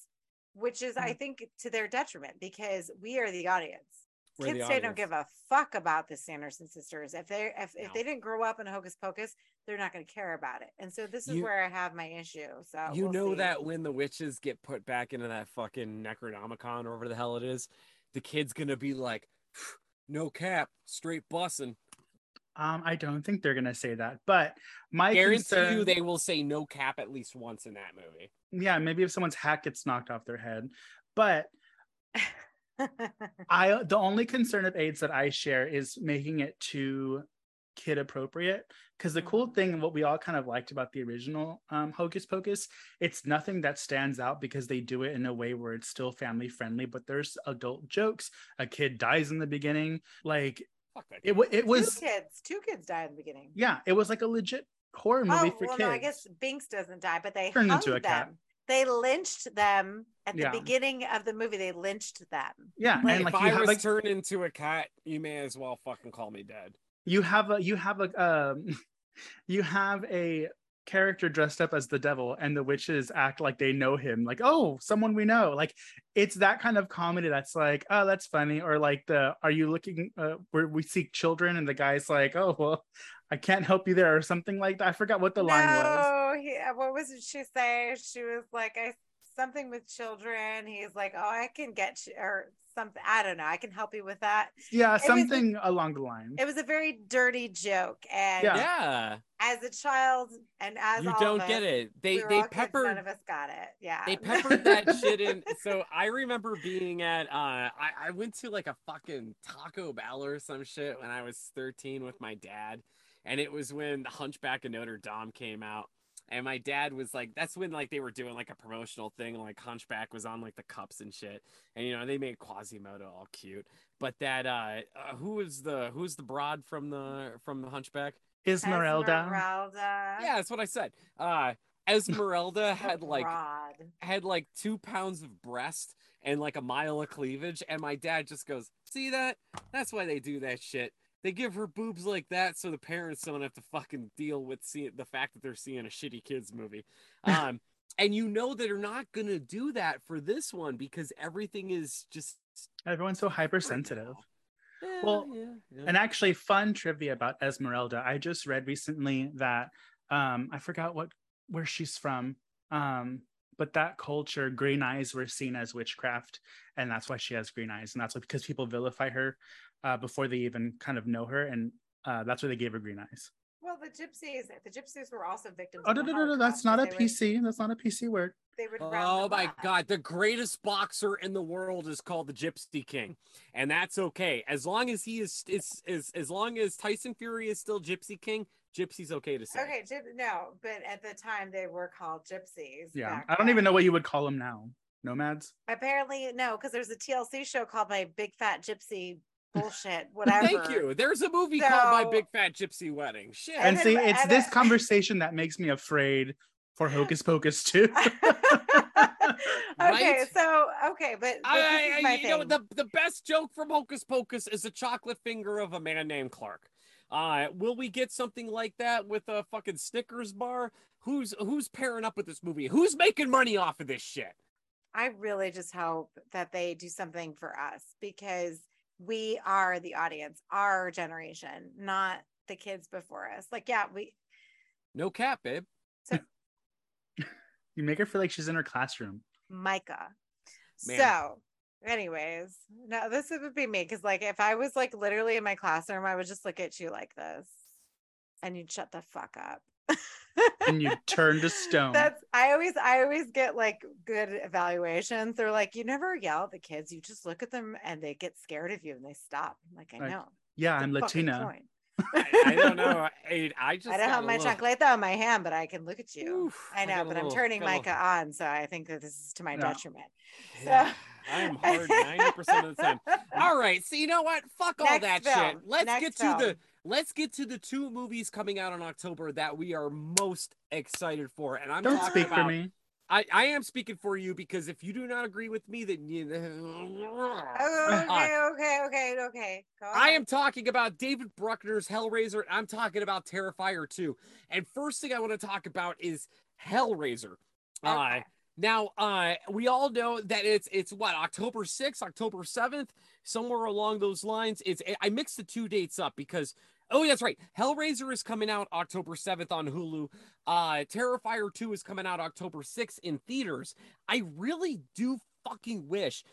which is, I mm-hmm. think, to their detriment because we are the audience. We're Kids the today don't give a fuck about the Sanderson sisters. If they if, if No. they didn't grow up in Hocus Pocus, they're not going to care about it. And so this is You- where I have my issue. So you we'll know see. that when the witches get put back into that fucking Necronomicon or whatever the hell it is, the kid's gonna be like, no cap, straight bussing. Um, I don't think they're gonna say that, but my Guarantee concern, you they will say no cap at least once in that movie. yeah, maybe if someone's hat gets knocked off their head, but [laughs] I the only concern of Aid's that I share is making it too kid appropriate. Because the cool thing and what we all kind of liked about the original um, Hocus Pocus, it's nothing that stands out because they do it in a way where it's still family friendly, but there's adult jokes. A kid dies in the beginning, like Fuck that. it. wa- It two was kids. Two kids die in the beginning. yeah, it was like a legit horror movie oh, for well, kids. no, I guess Binks doesn't die, but they Turned into a them. cat. They lynched them at the Yeah. beginning of the movie. They lynched them. yeah, Right, and like if you I have was like turned into a cat, you may as well fucking call me dead. you have a you have a um [laughs] you have a character dressed up as the devil and the witches act like they know him like oh someone we know like it's that kind of comedy that's like oh that's funny or like the are you looking uh, where we seek children and the guy's like oh well i can't help you there or something like that i forgot what the line was no, he, uh, what was it she say? She was like, I something with children. He's like, oh, I can get you or something. I don't know. I can help you with that. yeah was- something along the line It was a very dirty joke, and Yeah. Yeah, as a child and as you all don't of get us, it. They we were they all kids, peppered None of us got it. Yeah, they peppered that shit in. So I remember being at uh I, I went to like a fucking Taco Bell or some shit when I was 13 with my dad. And it was when the Hunchback of Notre Dame came out. And my dad was like, that's when like they were doing like a promotional thing, like Hunchback was on like the cups and shit. And you know, they made Quasimodo all cute. But that uh, uh who was the who's the broad from the from the Hunchback? esmeralda Esmeralda. Yeah, that's what I said. Uh Esmeralda [laughs] had like Rod. had like two pounds of breast and like a mile of cleavage, and my dad just goes, "See that? That's why they do that shit. They give her boobs like that so the parents don't have to fucking deal with seeing the fact that they're seeing a shitty kids movie." [laughs] Um, and you know that they're not gonna do that for this one because everything is just everyone's so hypersensitive Yeah, Well, yeah, yeah. And actually, fun trivia about Esmeralda. I just read recently that um, I forgot what where she's from, um, but that culture, green eyes were seen as witchcraft, and that's why she has green eyes, and that's why because people vilify her uh, before they even kind of know her, and uh, that's why they gave her green eyes. Well, the gypsies, the gypsies were also victims. Oh of no no no no! That's not a Holocaust, 'cause PC. That's not a PC word. They would, Oh my up. god, the greatest boxer in the world is called the Gypsy King. And that's okay. As long as he is is is as long as Tyson Fury is still Gypsy King, Gypsy's okay to say. Okay, no, but at the time they were called gypsies. Yeah, I don't even know what you would call them now. Nomads. Apparently, no, because there's a TLC show called My Big Fat Gypsy Bullshit, [laughs] whatever. Thank you. There's a movie called My Big Fat Gypsy Wedding. Shit. And And then- see, it's and this then- conversation that makes me afraid for Hocus Pocus too. [laughs] okay, Right? so okay, but, but I, this is I- my you know, the, the best joke from Hocus Pocus is a chocolate finger of a man named Clark. Uh, will we get something like that with a fucking Snickers bar? Who's who's pairing up with this movie? Who's making money off of this shit? I really just hope that they do something for us because we are the audience, our generation, not the kids before us. Like, yeah, we No cap, babe. [laughs] you make her feel like she's in her classroom. Micah. Man. So, anyways, no, this would be me because, like, if I was like literally in my classroom, I would just look at you like this, and you'd shut the fuck up. And you turn to stone. That's I always I always get like good evaluations. They're like, you never yell at the kids. You just look at them and they get scared of you and they stop. I'm like, I Like, know. yeah, the I'm Latina. I, I don't know. [laughs] I, I just I don't have my little- chocolate on my hand, but I can look at you. Oof, I know, got a but I'm turning got a Micah on, so I think that this is to my No. detriment. Yeah, So- I am hard [laughs] 90% of the time. All right, so you know what? Fuck all Next that film. shit. Let's Next get to film. the let's get to the two movies coming out in October that we are most excited for. And I'm Don't talking speak for me. I, I am speaking for you because if you do not agree with me, then you Oh, okay, okay, okay, okay. I am talking about David Bruckner's Hellraiser. I'm talking about Terrifier 2. And first thing I want to talk about is Hellraiser. Uh, now, uh, we all know that it's it's what October 6th, October 7th, somewhere along those lines. It's I mixed the two dates up because oh, that's right. Hellraiser is coming out October 7th on Hulu. Uh, Terrifier 2 is coming out October 6th in theaters. I really do fucking wish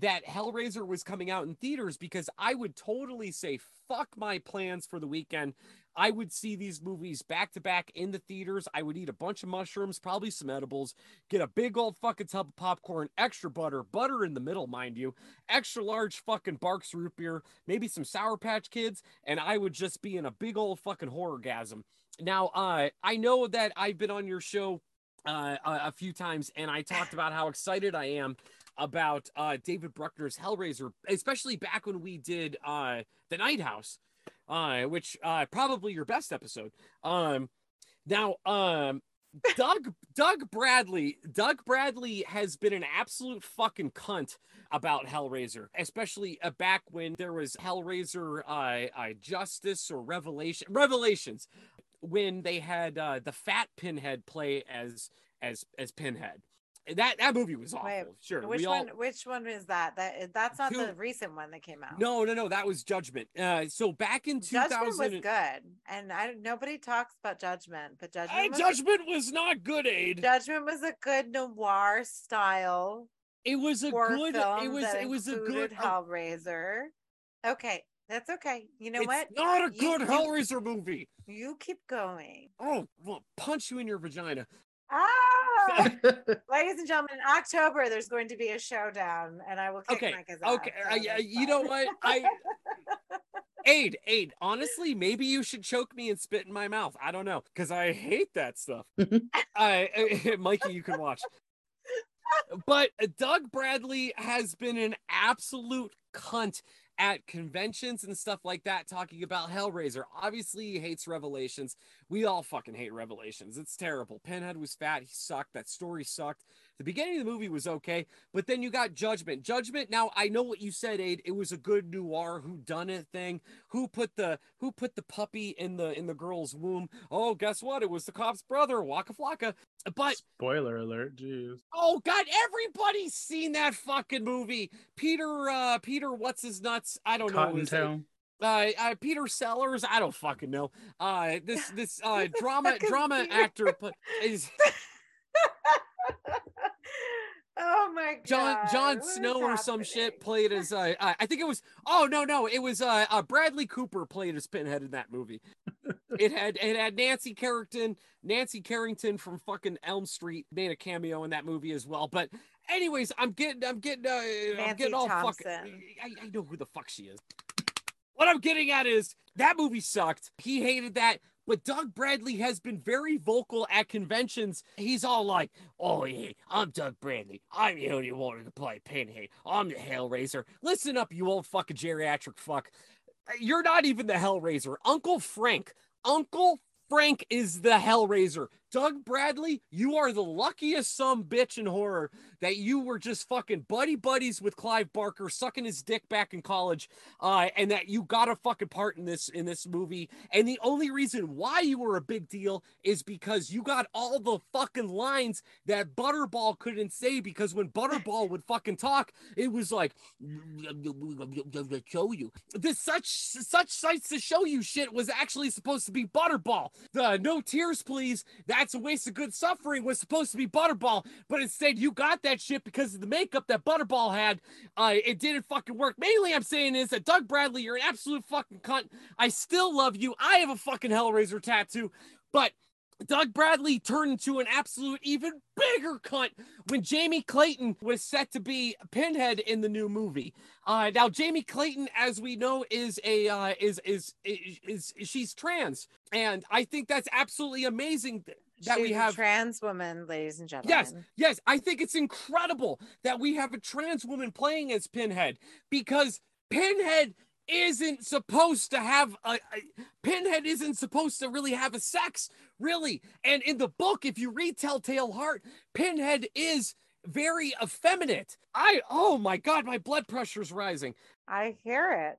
that Hellraiser was coming out in theaters because I would totally say fuck my plans for the weekend. I would see these movies back to back in the theaters. I would eat a bunch of mushrooms, probably some edibles, get a big old fucking tub of popcorn, extra butter, butter in the middle, mind you, extra large fucking Barq's root beer, maybe some Sour Patch Kids, and I would just be in a big old fucking horror gasm. Now, uh, I know that I've been on your show uh, a, a few times, and I talked about how excited I am about uh, David Bruckner's Hellraiser, especially back when we did uh, the Night House, uh, which uh, probably your best episode. Um, now, um, Doug Doug Bradley Doug Bradley has been an absolute fucking cunt about Hellraiser, especially uh, back when there was Hellraiser uh, uh, Justice or Revelation Revelations when they had uh, the fat Pinhead play as as as Pinhead. That that movie was awful. Wait, sure, Which all- one? Which one is that? That that's not the recent one that came out. No, no, no. That was Judgment. Uh, so back in two thousand, Judgment was good, and I nobody talks about Judgment, but Judgment was, Judgment was not good. Aid. Judgment was a good noir style It was a good. It was. It was a good. uh, Hellraiser. Okay, that's okay. You know it's what? not a You- good you- Hellraiser movie. You keep going. Oh, well, punch you in your vagina. Ah, [laughs] ladies and gentlemen, in October there's going to be a showdown, and I will kick Okay, Micah's ass. Okay, uh, you know what? I [laughs] Aid, Aid. Honestly, maybe you should choke me and spit in my mouth. I don't know, because I hate that stuff. [laughs] I, Mikey, you can watch. But Doug Bradley has been an absolute cunt at conventions and stuff like that, talking about Hellraiser. Obviously, he hates Revelations. We all fucking hate Revelations. It's terrible. Pinhead was fat. He sucked. That story sucked. The beginning of the movie was okay, but then you got Judgment. Judgment. Now I know what you said, Aid. It was a good noir who done it thing. Who put the who put the puppy in the in the girl's womb? Oh, guess what? It was the cop's brother, Waka Flocka. But Spoiler alert, jeez. Oh God, everybody's seen that fucking movie. Peter, uh, Peter, what's his nuts? I don't know. Cottontail. Uh, uh, Peter Sellers. I don't fucking know. Uh, this this [laughs] uh drama drama Peter? actor put [laughs] is oh my god. John John what Snow or some shit played as uh, uh I think it was oh no no it was uh, uh Bradley Cooper played as Pinhead in that movie. it had it had Nancy Carrington Nancy Carrington from fucking Elm Street made a cameo in that movie as well. But anyways, I'm getting I'm getting uh, I'm getting all fucking I, I know who the fuck she is. What I'm getting at is that movie sucked. He hated that. But Doug Bradley has been very vocal at conventions. He's all like, "Oh yeah, I'm Doug Bradley. I'm the only one who can play Pinhead. I'm the Hellraiser. Listen up, you old fucking geriatric fuck. You're not even the Hellraiser. Uncle Frank. Uncle Frank is the Hellraiser. Doug Bradley, you are the luckiest some bitch in horror that you were just fucking buddy buddies with Clive Barker, sucking his dick back in college, uh, and that you got a fucking part in this in this movie. And the only reason why you were a big deal is because you got all the fucking lines that Butterball couldn't say. Because when Butterball would fucking talk, it was like, "Show you." This such such sights to show you shit was actually supposed to be Butterball. The no tears, please. That's a waste of good suffering was supposed to be Butterball, but instead you got that shit because of the makeup that Butterball had. Uh, it didn't fucking work. Mainly, I'm saying is that Doug Bradley, you're an absolute fucking cunt. I still love you. I have a fucking Hellraiser tattoo, but Doug Bradley turned into an absolute even bigger cunt when Jamie Clayton was set to be Pinhead in the new movie. Uh, now Jamie Clayton, as we know, is a uh, is, is is is she's trans, and I think that's absolutely amazing that we have. trans woman, ladies and gentlemen. Yes, yes, I think it's incredible that we have a trans woman playing as Pinhead because Pinhead isn't supposed to have a, a Pinhead isn't supposed to really have a sex, really. And in the book, if you read Telltale Heart, Pinhead is very effeminate. I oh my god, my blood pressure's rising. I hear it.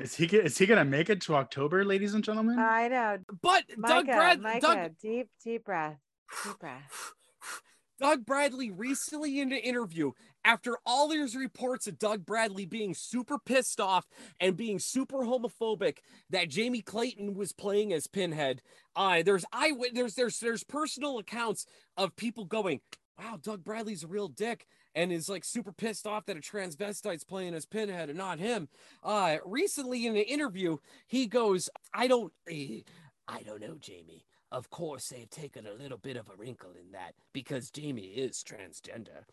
Is he is he gonna make it to October, ladies and gentlemen? I know. But Doug Micah, Brad Micah, Doug deep, deep breath. Deep breath. [sighs] Doug Bradley recently in an interview after all these reports of Doug Bradley being super pissed off and being super homophobic that Jamie Clayton was playing as Pinhead. Uh, there's I there's there's there's personal accounts of people going, "Wow, Doug Bradley's a real dick." And is like super pissed off that a transvestite's playing as Pinhead and not him. Uh, recently in an interview, he goes, "I don't, eh, I don't know, Jamie. Of course, they've taken a little bit of a wrinkle in that because Jamie is transgender.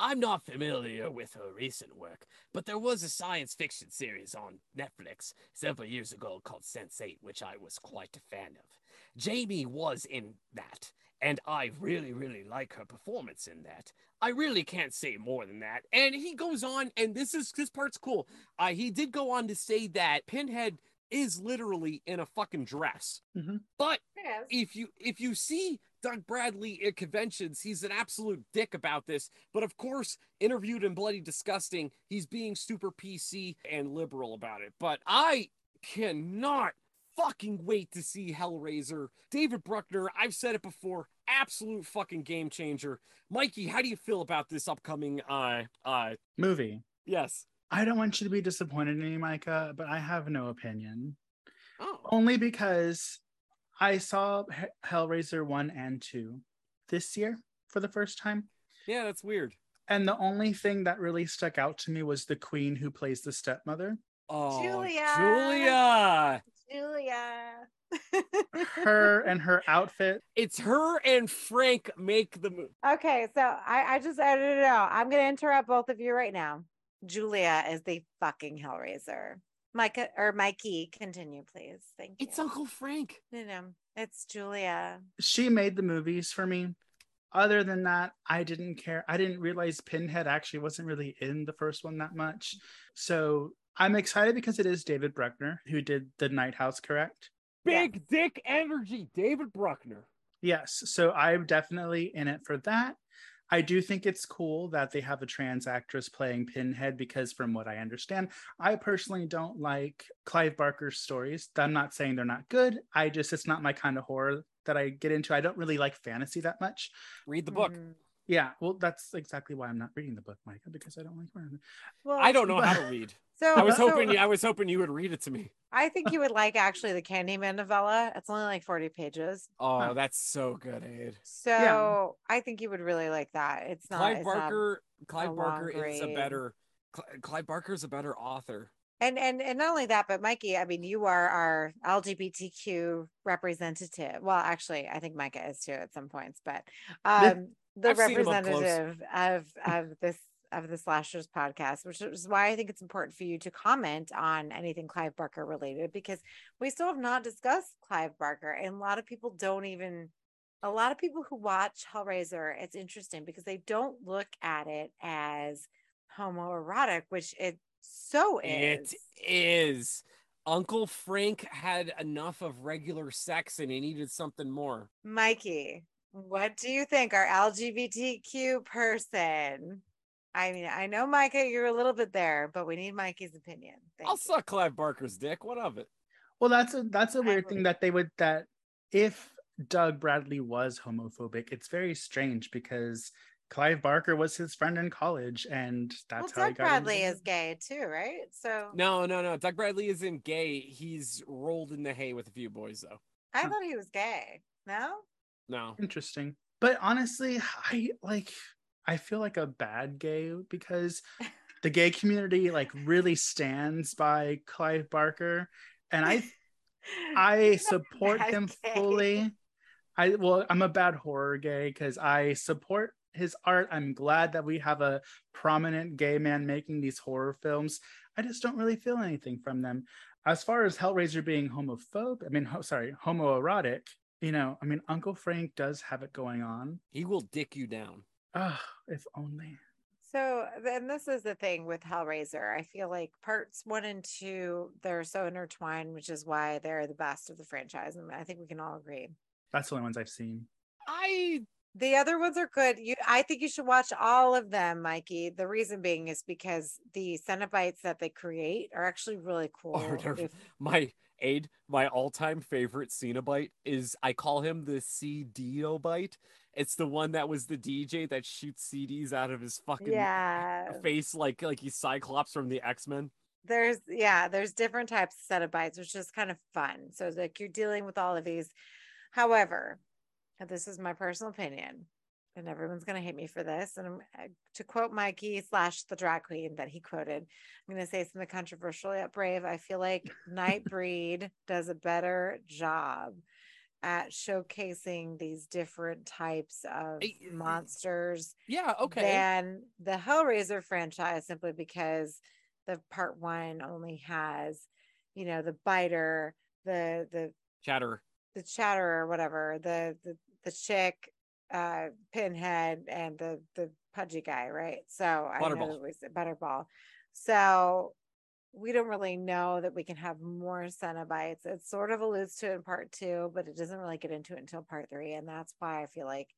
I'm not familiar with her recent work, but there was a science fiction series on Netflix several years ago called Sense8, which I was quite a fan of. Jamie was in that, and I really, really like her performance in that. I really can't say more than that. And he goes on, and this is this part's cool. Uh, he did go on to say that Pinhead is literally in a fucking dress. Mhm. But Yes. if you if you see Doug Bradley at conventions, he's an absolute dick about this. But of course, interviewed in Bloody Disgusting, he's being super PC and liberal about it. But I cannot fucking wait to see Hellraiser. David Bruckner, I've said it before, absolute fucking game changer. Mikey, how do you feel about this upcoming uh uh Movie. yes. I don't want you to be disappointed in me, Micah, but I have no opinion. Oh. Only because I saw H- Hellraiser 1 and 2 this year for the first time. Yeah, that's weird. And the only thing that really stuck out to me was the queen who plays the stepmother. Oh Julia. Julia. Julia. Her and [laughs] her outfit. It's her and Frank make the move. Okay, so I, I just edited don't know. I'm gonna interrupt both of you right now. Julia is the fucking Hellraiser. Micah or Mikey, continue, please. Thank you. It's Uncle Frank. no, no, it's Julia. She made the movies for me. Other than that, I didn't care. I didn't realize Pinhead actually wasn't really in the first one that much. So I'm excited because it is David Bruckner who did The Night House, correct? Big dick energy, David Bruckner. Yes. So I'm definitely in it for that. I do think it's cool that they have a trans actress playing Pinhead because, from what I understand, I personally don't like Clive Barker's stories. I'm not saying they're not good. I just, it's not my kind of horror that I get into. I don't really like fantasy that much. Read the book. Mhm. Yeah, well, that's exactly why I'm not reading the book, Micah, because I don't like horror. Well, I don't know how to read. [laughs] So I was so hoping you, I was hoping you would read it to me. [laughs] I think you would like actually the Candyman novella. It's only like 40 pages. Oh, Huh. that's so good, Aid. So I think you would really like that. It's not Clive it's not- Barker. Clive Barker is a better. Cl- Clive Barker's a better author. and and and not only that, but Mikey, I mean, you are our LGBTQ representative. Well, actually, I think Micah is too at some points, but um the I've seen him up close. representative of of this of the slashers podcast which is why i think it's important for you to comment on anything clive barker related because we still have not discussed clive barker and a lot of people don't even a lot of people who watch hellraiser it's interesting because they don't look at it as homoerotic which it so is It is. Uncle Frank had enough of regular sex and he needed something more. mikey what do you think our lgbtq person i mean i know micah you're a little bit there but we need mikey's opinion Thank I'll you. suck Clive Barker's dick. What of it? Well, that's a that's a weird thing that they would that if Doug Bradley was homophobic, it's very strange because Clive Barker was his friend in college, and that's well, how he got. Doug got Bradley into- is gay too, right? So No, no, no. Doug Bradley isn't gay. He's rolled in the hay with a few boys, though. I Huh. thought he was gay. No, No. interesting. But honestly, I like I feel like a bad gay because [laughs] the gay community like really stands by Clive Barker, and I [laughs] I support them gay. fully. I well, I'm a bad horror gay because I support his art. I'm glad that we have a prominent gay man making these horror films. I just don't really feel anything from them. As far as Hellraiser being homophobe, I mean, ho- sorry, homoerotic. You know, I mean, Uncle Frank does have it going on. He will dick you down. Ah, if only. So then this is the thing with Hellraiser. I feel like parts one and two, they're so intertwined, which is why they're the best of the franchise. And I think we can all agree. That's the only ones I've seen. I The other ones are good. You I think you should watch all of them, Mikey. The reason being is because the Cenobites that they create are actually really cool. Oh, If- my aid, my all-time favorite Cenobite is I call him the CDobite. It's the one that was the DJ that shoots CDs out of his fucking yeah. face like like he's Cyclops from the X-Men. there's yeah there's different types of Cenobites which is kind of fun so like you're dealing with all of these however this is my personal opinion and everyone's going to hate me for this and I'm, uh, to quote mikey slash the drag queen that he quoted i'm going to say something controversial yet brave i feel like nightbreed [laughs] does a better job at showcasing these different types of I- monsters Yeah, okay. than the Hellraiser franchise simply because the part one only has, you know, the biter, the the Chatter. the chatter or whatever, the the the chick, uh pinhead and the the pudgy guy, right? So I know Butterball. that was Butterball. So we don't really know that we can have more Cenobites. It sort of alludes to it in part two, but it doesn't really get into it until part three. And that's why I feel like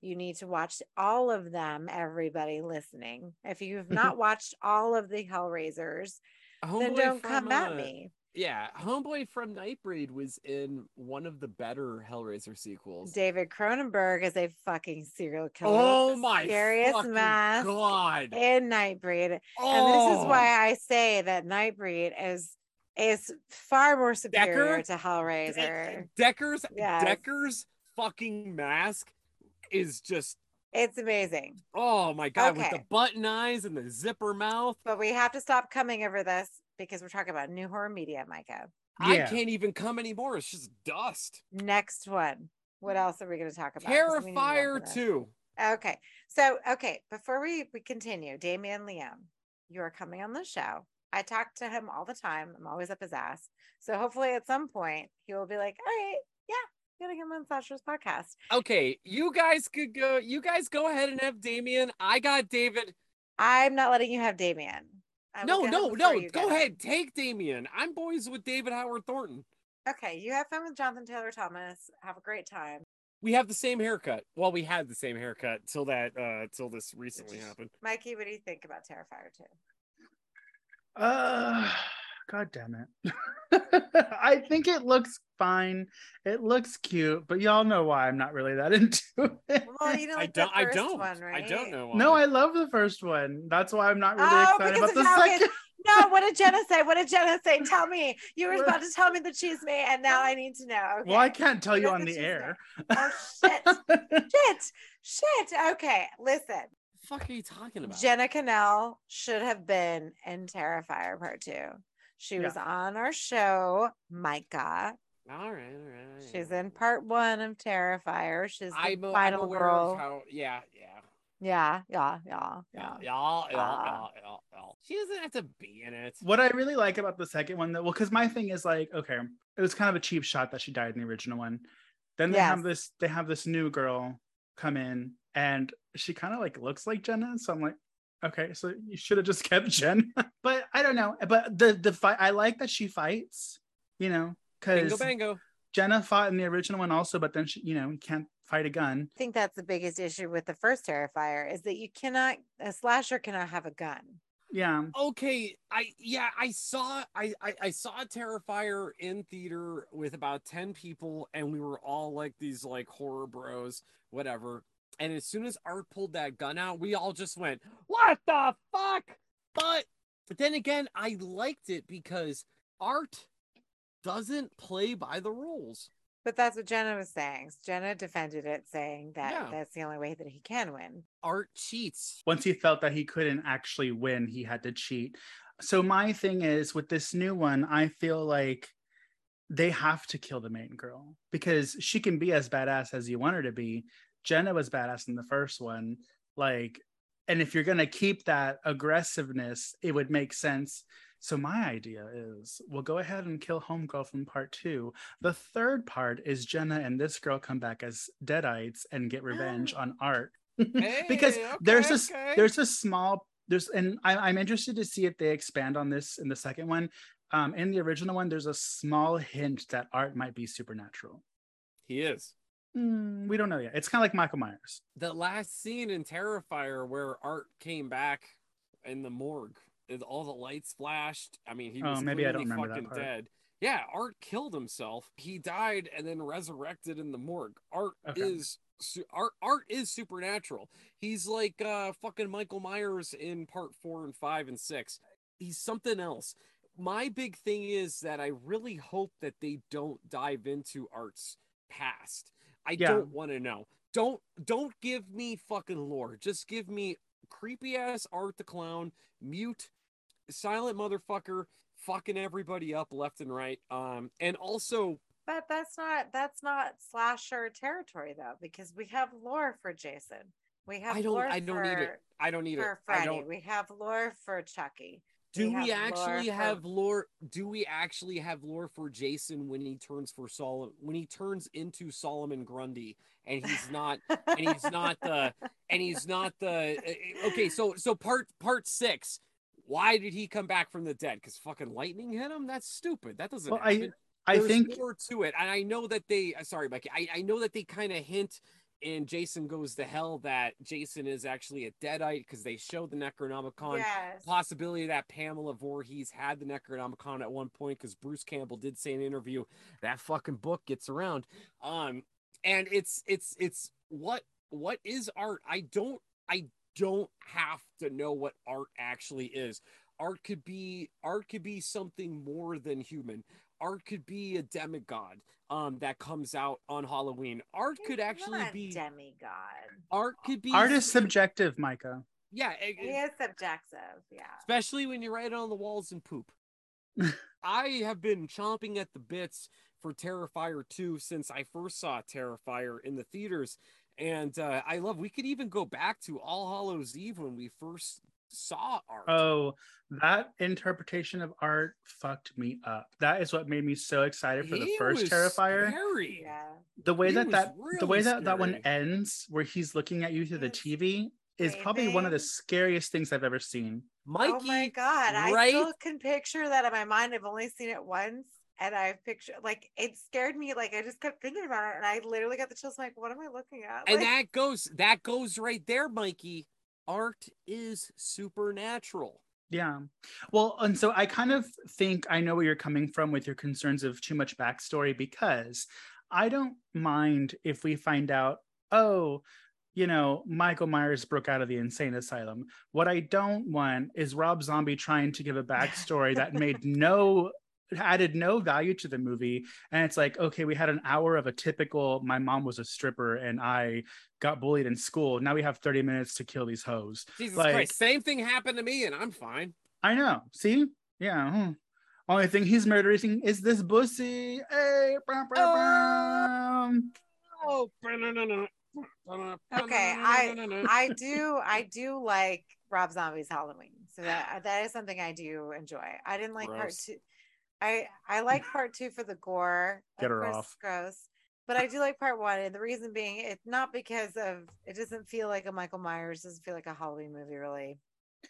you need to watch all of them, everybody listening. If you have [laughs] not watched all of the Hellraisers, then don't come at uh, me. Yeah, Homeboy from Nightbreed was in one of the better Hellraiser sequels. David Cronenberg is a fucking serial killer. oh my fucking mask god! in Nightbreed. Oh, And this is oh. why I say that Nightbreed is is far more superior Decker? to Hellraiser. Decker's Yes. Decker's fucking mask is just It's amazing. oh my god with the button eyes and the zipper mouth. But we have to stop coming over this because we're talking about new horror media, Micah. I can't even come anymore. It's just dust. Next one. What else are we going to talk about? we need to wrap Terrifier 2. Okay. So, okay, before we, we continue, Damien Leone, you are coming on the show. I talk to him all the time. I'm always up his ass. So hopefully at some point he will be like, all right, yeah, I'm gonna get him on Sasha's podcast. Okay, you guys could go. You guys go ahead and have Damien. I got David. I'm not letting you have Damien. I No, no, no. before Go ahead. Take Damien. I'm boys with David Howard Thornton. Okay, you have fun with Jonathan Taylor Thomas. Have a great time. We have the same haircut. Well, we had the same haircut till that uh till this recently happened. Mikey, what do you think about Terrifier 2? Uh, God damn it. [laughs] [laughs] I think it looks fine. It looks cute, but y'all know why I'm not really that [laughs] into it. Well, you know, I like don't the I first don't one, right? I don't know why. No, I love the first one. That's why I'm not really Oh, excited about the of how it- second. No, what did Jenna say? What did Jenna say? Tell me. You were What? about to tell me the cheese me, and now I need to know. Okay. Well, I can't tell you What on the the air. Oh shit. shit. Shit. Okay. Listen. the fuck are you talking about? Jenna Kanell should have been in Terrifier Part Two. She was on our show, Micah. all right, all right. all right, She's in part one of Terrifier. She's the I'm, a- I'm final aware girl. of how yeah, yeah. Yeah, yeah, yeah, Yeah, yeah. yeah, yeah, Ah. yeah, yeah, yeah. She doesn't have to be in it. What I really like about the second one, though, well, because my thing is like, okay, it was kind of a cheap shot that she died in the original one. Then they have this, they have this new girl come in, and she kind of like looks like Jenna. So I'm like, okay, so you should have just [laughs] kept Jen. but I don't know. But the the fight, I like that she fights. You know, Bingo because bango. Jenna fought in the original one also, but then she, you know, can't fight a gun. I think that's the biggest issue with the first Terrifier is that you cannot a slasher cannot have a gun. Yeah. Okay, I yeah, I saw I, I I saw Terrifier in theater with about 10 people and we were all like these like horror bros, whatever. And as soon as Art pulled that gun out, we all just went, "What the fuck?" But but then again, I liked it because Art doesn't play by the rules. But that's what Jenna was saying. Jenna defended it, saying that Yeah. that's the only way that he can win. Art cheats. once he felt that he couldn't actually win, he had to cheat. So my thing is with this new one, I feel like they have to kill the main girl because she can be as badass as you want her to be. Jenna was badass in the first one. Like, and if you're gonna keep that aggressiveness, it would make sense. So my idea is we'll go ahead and kill Homegirl from part two. The third part is Jenna and this girl come back as deadites and get revenge [gasps] on art. [laughs] because Hey, there's okay, a s- okay. there's a small there's and I, I'm interested to see if they expand on this in the second one. Um, in the original one, there's a small hint that art might be supernatural. He is. Hmm, we don't know yet. It's kind of like Michael Myers. the last scene in Terrifier where Art came back in the morgue, and all the lights flashed. I mean, he Oh, was maybe I don't remember that fucking part. dead. Yeah, Art killed himself. He died and then resurrected in the morgue. Art Okay. is Art. Art is supernatural. He's like uh fucking Michael Myers in part four and five and six. He's something else. My big thing is that I really hope that they don't dive into Art's past. I Yeah. don't want to know. Don't don't give me fucking lore. Just give me creepy ass Art the clown, mute, silent motherfucker, fucking everybody up left and right. Um, and also But that's not that's not slasher territory though, because we have lore for Jason. We have I don't lore I don't for, need it. I don't need it. for I Freddy. don't. We have lore for Chucky. Do we we, have lore actually for- have lore? Do we actually have lore for Jason when he turns for Solomon? When he turns into Solomon Grundy, and he's not, and he's not the, and he's not the. uh, Okay, so so part part six. Why did he come back from the dead? Because fucking lightning hit him. That's stupid. That doesn't Well, I- happen. I There's think more to it, and I know that they. uh, Sorry, Mikey. I I know that they kind of hint in Jason Goes to Hell that Jason is actually a deadite because they showed the Necronomicon yes. possibility that Pamela Voorhees had the Necronomicon at one point because Bruce Campbell did say in an interview that fucking book gets around. Um, and it's it's it's what what is art? I don't I don't have to know what art actually is. Art could be art could be something more than human. Art could be a demigod um that comes out on Halloween. Art He's could actually not be demigod. art could be art is subjective, Micah. yeah, it- He is subjective. Yeah. especially when you write it on the walls and poop. [laughs] I have been chomping at the bits for Terrifier 2 since I first saw Terrifier in the theaters. And uh, I love, we could even go back to All Hallows Eve when we first saw art. Oh, that interpretation of art fucked me up. That is what made me so excited for the first was Terrifier. Scary. The way He that was that the way really that that one ends, where he's looking at you through the TV, is probably one of the scariest things I've ever seen. Mikey, oh my god. I still can picture that in my mind. I've only seen it once and I picture like it scared me. Like I just kept thinking about it, and I literally got the chills. I'm like, what am I looking at? and that goes that goes right there, Mikey. Art is supernatural. Yeah. Well, and so I kind of think I know where you're coming from with your concerns of too much backstory because I don't mind if we find out, oh, you know, Michael Myers broke out of the insane asylum. What I don't want is Rob Zombie trying to give a [laughs] backstory that made no added no value to the movie and it's like okay we had an hour of a typical my mom was a stripper and i got bullied in school now we have 30 minutes to kill these hoes Jesus Like- Christ, same thing happened to me, and I'm fine. I know. See? Yeah. hmm. Only thing he's murdering is this pussy. Hey. brum, brum, brum. Oh, Okay, I i do I do like Rob Zombie's Halloween. So that that is something I do enjoy. I didn't like part two. I I like part two for the gore. Get Of her course, off. Gross. But I do like part one, and the reason being, it's not because of it doesn't feel like a Michael Myers, doesn't feel like a Halloween movie, really,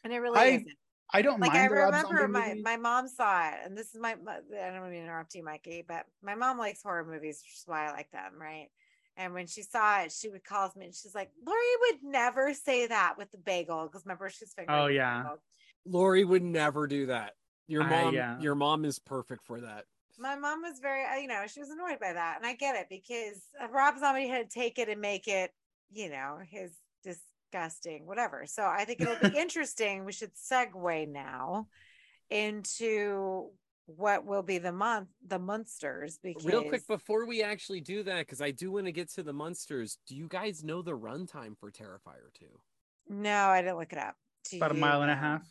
and it really I isn't. I don't Like I mind the Rob remember Zombie my movie. my mom saw it, and this is my my- I don't mean to interrupt you, Mikey, but my mom likes horror movies, which is why I like them, right? And when she saw it, she would call me and she's like, Laurie would never say that with the bagel. Because remember, she's fingering Oh, the yeah. bagel. Laurie would never do that. Your I, mom, yeah. your mom is perfect for that. My mom was very, uh, you know, she was annoyed by that. And I get it because uh, Rob Zombie had to take it and make it, you know, his disgusting, whatever. So I think it'll be [laughs] interesting. We should segue now into what will be the month, the Munsters. Because Real quick before we actually do that, because I do want to get to the Munsters. Do you guys know the runtime for Terrifier 2? no, I didn't look it up. Do About a mile and a half.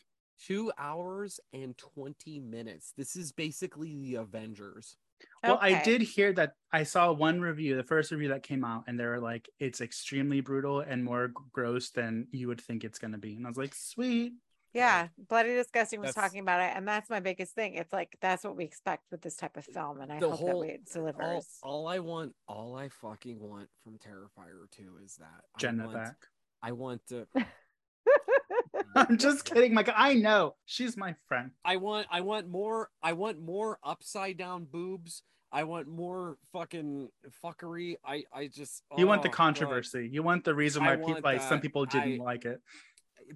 Two hours and 20 minutes. This is basically the Avengers. Well, I did hear that I saw one review, the first review that came out, and they were like, it's extremely brutal and more gross than you would think it's going to be. And I was like, sweet. Yeah, Bloody Disgusting was That's- talking about it, and that's my biggest thing. It's like that's what we expect with this type of film, and I hope whole- that it All, delivers. all I want, all I fucking want from Terrifier 2 is that I Jenna want, back. I want to, [laughs] [laughs] I'm just kidding. Like, I know she's my friend. I want, I want more, I want more upside down boobs. I want more fucking fuckery. I, I just, You want the oh, God. controversy. You want the reason why people like some people didn't I- like it.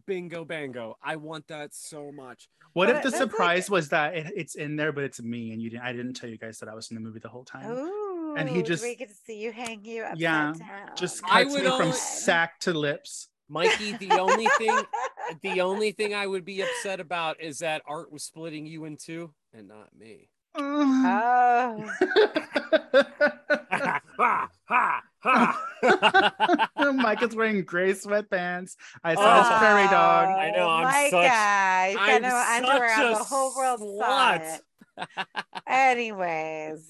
bingo bango. I want that so much. What But if the that's like- surprise was that it, it's in there, but it's me, and you didn't? I didn't tell you guys that I was in the movie the whole time. Ooh, And he just- we get to see you hang you upside Yeah, down. Just I cuts would me from sack to lips. Mikey, the only thing [laughs] the only thing I would be upset about is that Art was splitting you in two and not me. oh, ha, ha, ha. Mike is wearing gray sweatpants. I saw his ah, prairie dog. I know, I'm Micah, such- You've I'm no underwear such on. a The whole world saw slut. it. Anyways,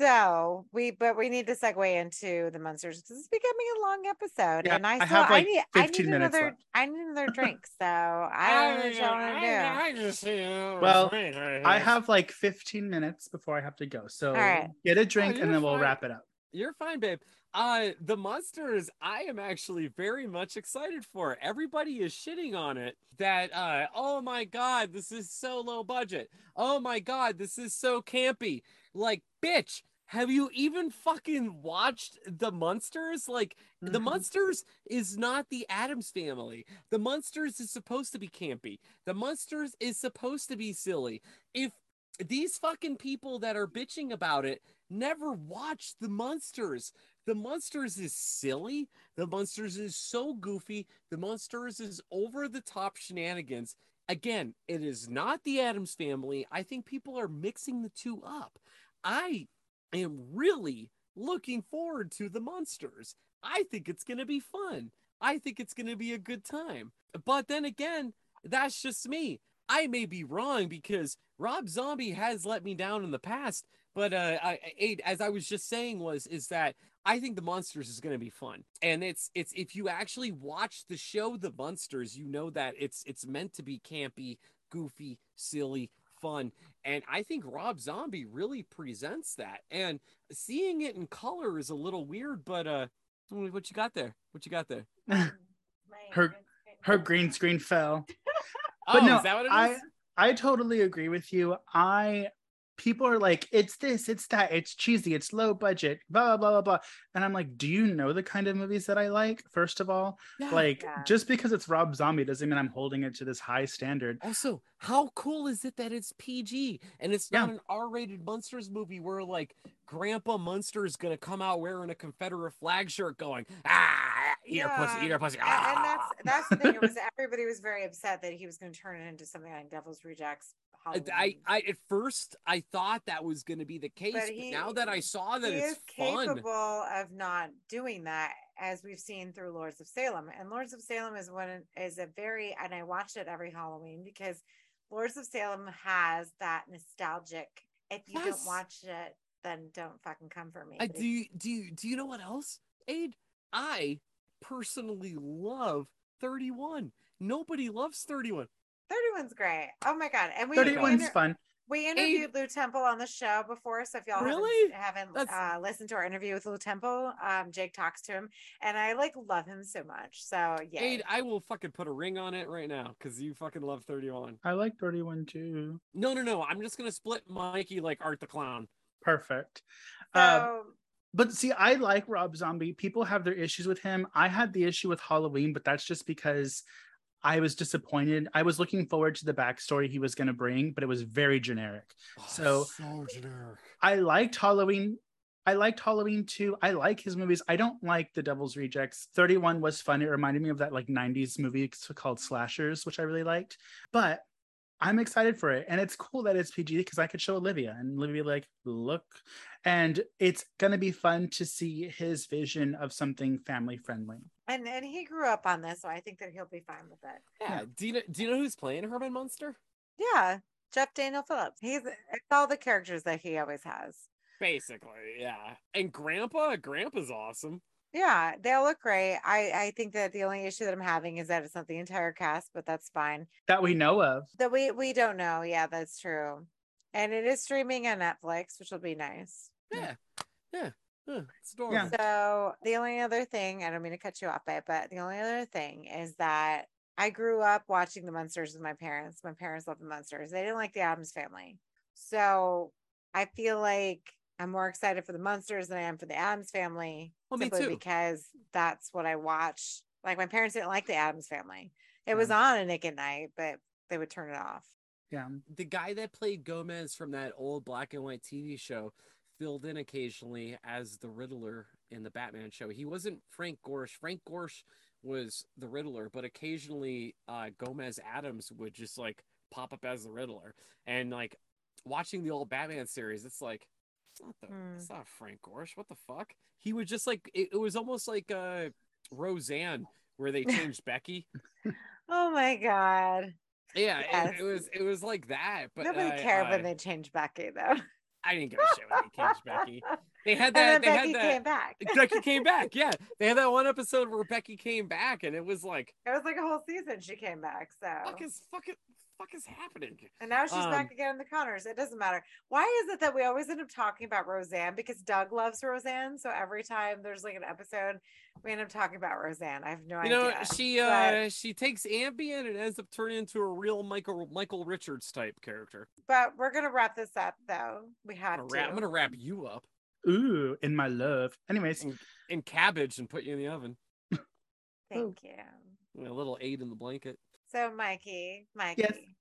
so we but we need to segue into the Munsters because it's becoming a long episode, Yeah, and I, I still, have, like, I need I need another left. I need another [laughs] drink. So I don't know what y'all want to do. just, you know, Well, I have like 15 minutes before I have to go. So right. get a oh, drink you're and then we'll wrap it up. You're fine, babe. Uh, the Munsters, I am actually very much excited for. Everybody is shitting on it. That, uh, oh my god, this is so low budget. Oh my god, this is so campy. Like, bitch, have you even fucking watched the Munsters? Like, the Mhm. Munsters is not the Addams family. The Munsters is supposed to be campy. The Munsters is supposed to be silly. If these fucking people that are bitching about it never watched the Munsters. The Munsters is silly. The Munsters is so goofy. The Munsters is over the top shenanigans. Again, it is not the Addams family. I think people are mixing the two up. I am really looking forward to the Munsters. I think it's going to be fun. I think it's going to be a good time. But then again, that's just me. I may be wrong because Rob Zombie has let me down in the past. But uh, I, as I was just saying, was is that I think the Munsters is going to be fun, and it's it's if you actually watch the show, the Munsters, you know that it's it's meant to be campy, goofy, silly, fun, and I think Rob Zombie really presents that. And seeing it in color is a little weird, but uh, what you got there? What you got there? [laughs] Her- Her green screen fell. [laughs] But oh, no, is that what it is? I I totally agree with you. I people are like, it's this, it's that, it's cheesy, it's low budget, blah, blah, blah, blah, blah. And I'm like, do you know the kind of movies that I like? First of all, like, Yeah. just because it's Rob Zombie doesn't mean I'm holding it to this high standard. Also, how cool is it that it's PG and it's Yeah. not an R-rated Munsters movie where like Grandpa Munster is gonna come out wearing a Confederate flag shirt, going ah, eat her pussy, Yeah. eat her pussy. And, and ah." that's that's the thing. It was [laughs] everybody was very upset that he was going to turn it into something like Devil's Rejects. I, Halloween. I, I at first I thought that was gonna be the case, But but, now that I saw that he it's is fun, capable of not doing that, as we've seen through Lords of Salem. And Lords of Salem is one is a very and I watch it every Halloween because Lords of Salem has that nostalgic. If you Yes. don't watch it, then don't fucking come for me. Do. you- Do you, do you know what else, Aid? I personally love 31. Nobody loves 31. 31's great. Oh my god! And we 31's we, inter- fun. we interviewed Lew Temple on the show before, so if y'all Really? haven't, haven't uh, listened to our interview with Lew Temple, um, Jake talks to him, and I like love him so much. So yeah, Aid, I will fucking put a ring on it right now because you fucking love 31. I like 31 too. No, no, no. I'm just gonna split Mikey like Art the Clown. Perfect. so Uh, but see, I like Rob Zombie. People have their issues with him. I had the issue with Halloween, but that's just because I was disappointed. I was looking forward to the backstory he was going to bring, but it was very generic. Oh, so- so generic. I liked Halloween. I liked Halloween too. I like his movies. I don't like The Devil's Rejects. 31 was fun. It reminded me of that like 90s movie called Slashers, which I really liked. But I'm excited for it. And it's cool that it's PG because I could show Olivia and Olivia like, look. And it's gonna be fun to see his vision of something family friendly. and and he grew up on this, so I think that he'll be fine with it. Yeah. Do you know? Do you know who's playing Herman Munster? Yeah, Jeff Daniel Phillips. He's it's all the characters that he always has. Basically, yeah. And Grandpa, Grandpa's awesome. Yeah, they all look great. I I think that the only issue that I'm having is that it's not the entire cast, but that's fine. That we know of. That we we don't know. Yeah, that's true. And it is streaming on Netflix, which will be nice. Yeah. Yeah. yeah. It's adorable. Yeah. So the only other thing, I don't mean to cut you off, babe, but the only other thing is that I grew up watching the Munsters with my parents. My parents loved the Munsters. They didn't like the Addams family. So I feel like I'm more excited for the Munsters than I am for the Addams family. Well, me too. because that's what I watched. Like my parents didn't like the Addams family. It was on a Nick at Night, but they would turn it off. Yeah. the guy that played Gomez from that old black and white TV show filled in occasionally as the Riddler in the Batman show. He wasn't Frank Gorsh. Frank Gorsh was the Riddler, but occasionally uh, Gomez Addams would just like pop up as the Riddler. And like watching the old Batman series, it's like it's not the Hmm. it's not Frank Gorsh. What the fuck? He was just like it, it was almost like uh Roseanne where they [laughs] changed Becky. Oh my god. Yeah, Yes. it, it was it was like that. But Nobody I- cared I- when they changed Becky though. I didn't give a shit when they changed Becky. They had [laughs] that. They Becky had came back. [laughs] Becky came back. Yeah, they had that one episode where Becky came back, and it was like, It was like a whole season she came back. So "Fuck is fuck it, fuck is happening?" and now she's um, back again in the Conners. It doesn't matter. Why is it that we always end up talking about Roseanne? Because Doug loves Roseanne. So every time there's like an episode, we end up talking about Roseanne. I have no You know, she but- uh she takes Ambien and ends up turning into a real Michael Michael Richards type character. But we're gonna wrap this up though. We I'm have gonna, wrap, I'm gonna wrap you up Ooh, in my love. Anyways, in cabbage and put you in the oven. Thank you. A little aid in the blanket. So Mikey, Mikey,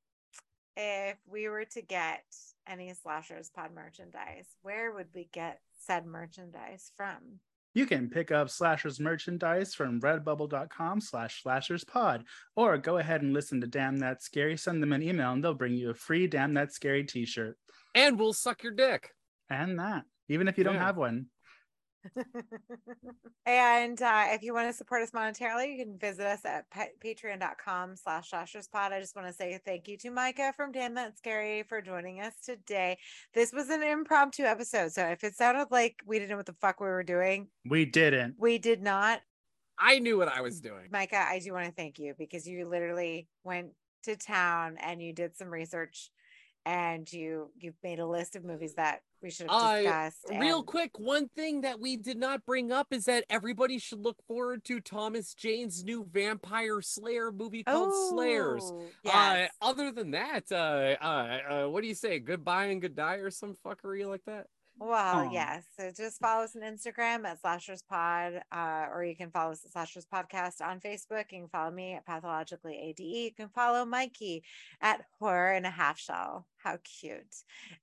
if we were to get any slashers pod merchandise, where would we get said merchandise from? You can pick up Slashers merchandise from redbubble.com slash slasherspod, or go ahead and listen to Damn That Scary. Send them an email and they'll bring you a free Damn That Scary t-shirt. And we'll suck your dick. And that, even if you don't Yeah. have one. [laughs] and uh, if you want to support us monetarily, you can visit us at patreon.com slash slasherspod. I just want to say thank you to Micah from Damn That Scary for joining us today. This was an impromptu episode. So if it sounded like we didn't know what the fuck we were doing, We didn't. we did not. I knew what I was doing. Micah, I do want to thank you because you literally went to town and you did some research and you you've made a list of movies that we should have discussed. Real and- quick, one thing that we did not bring up is that everybody should look forward to Thomas Jane's new Vampire Slayer movie called Slayers. Oh, Uh, other than that, uh, uh, uh, what do you say? Goodbye and good die or some fuckery like that? Well, Aw. yes. So just follow us on Instagram at Slashers Pod, uh, or you can follow us at Slashers Podcast on Facebook. You can follow me at Pathologically ADE. You can follow Mikey at Horror and a Half Shell. How cute!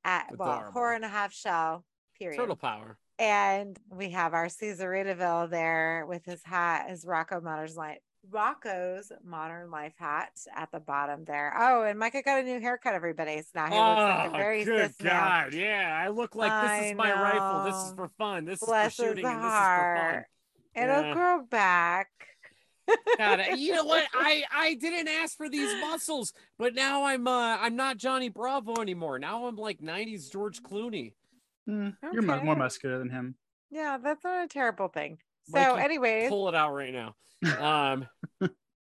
At well, Horror and a Half Shell. Period. Turtle power. And we have our Caesaritaville there with his hat, his Rocko Modern Life. Rocko's Modern Life hat at the bottom there. Oh, and Micah got a new haircut, everybody. So now he looks like a very Oh, good cis now. God. Yeah, I look like this I is my rifle. This is for fun. This Bless is for his shooting and this is for heart. It'll Yeah. grow back. God, you know [laughs] what? I I didn't ask for these muscles, but now I'm uh I'm not Johnny Bravo anymore. Now I'm like 90s George Clooney. Mm, You're more muscular than him. Yeah, that's not a terrible thing. So, Mikey, anyways, Pull it out right now. [laughs] Um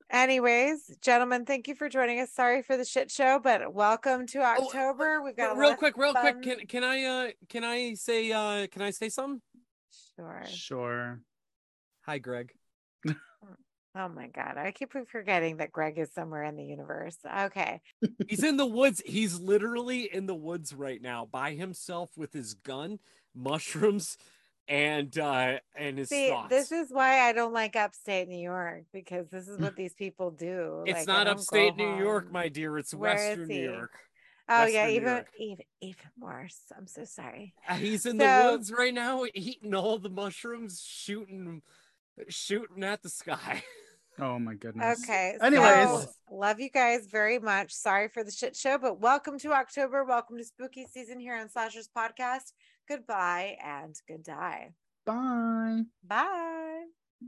anyways, gentlemen, thank you for joining us. Sorry for the shit show, but welcome to Oh, October. We've got real quick, real quick. Can can I uh can I say uh can I say something? Sure. Sure. Hi, Greg. Oh my god, I keep forgetting that Greg is somewhere in the universe. Okay. [laughs] He's in the woods. He's literally in the woods right now by himself with his gun, [laughs] mushrooms, and uh and his See, thoughts. this is why I don't like upstate New York because this is what these people do. it's Like, not upstate New York, my dear. It's Where is Western New? York. Oh yeah, Western New even even even worse. I'm so sorry. Uh, He's in So- the woods right now, eating all the mushrooms, shooting, shooting at the sky. [laughs] Oh my goodness. Okay. Anyways. so, love you guys very much. Sorry for the shit show, but welcome to October. Welcome to spooky season here on Slashers Podcast. Goodbye and good die. Bye. Bye.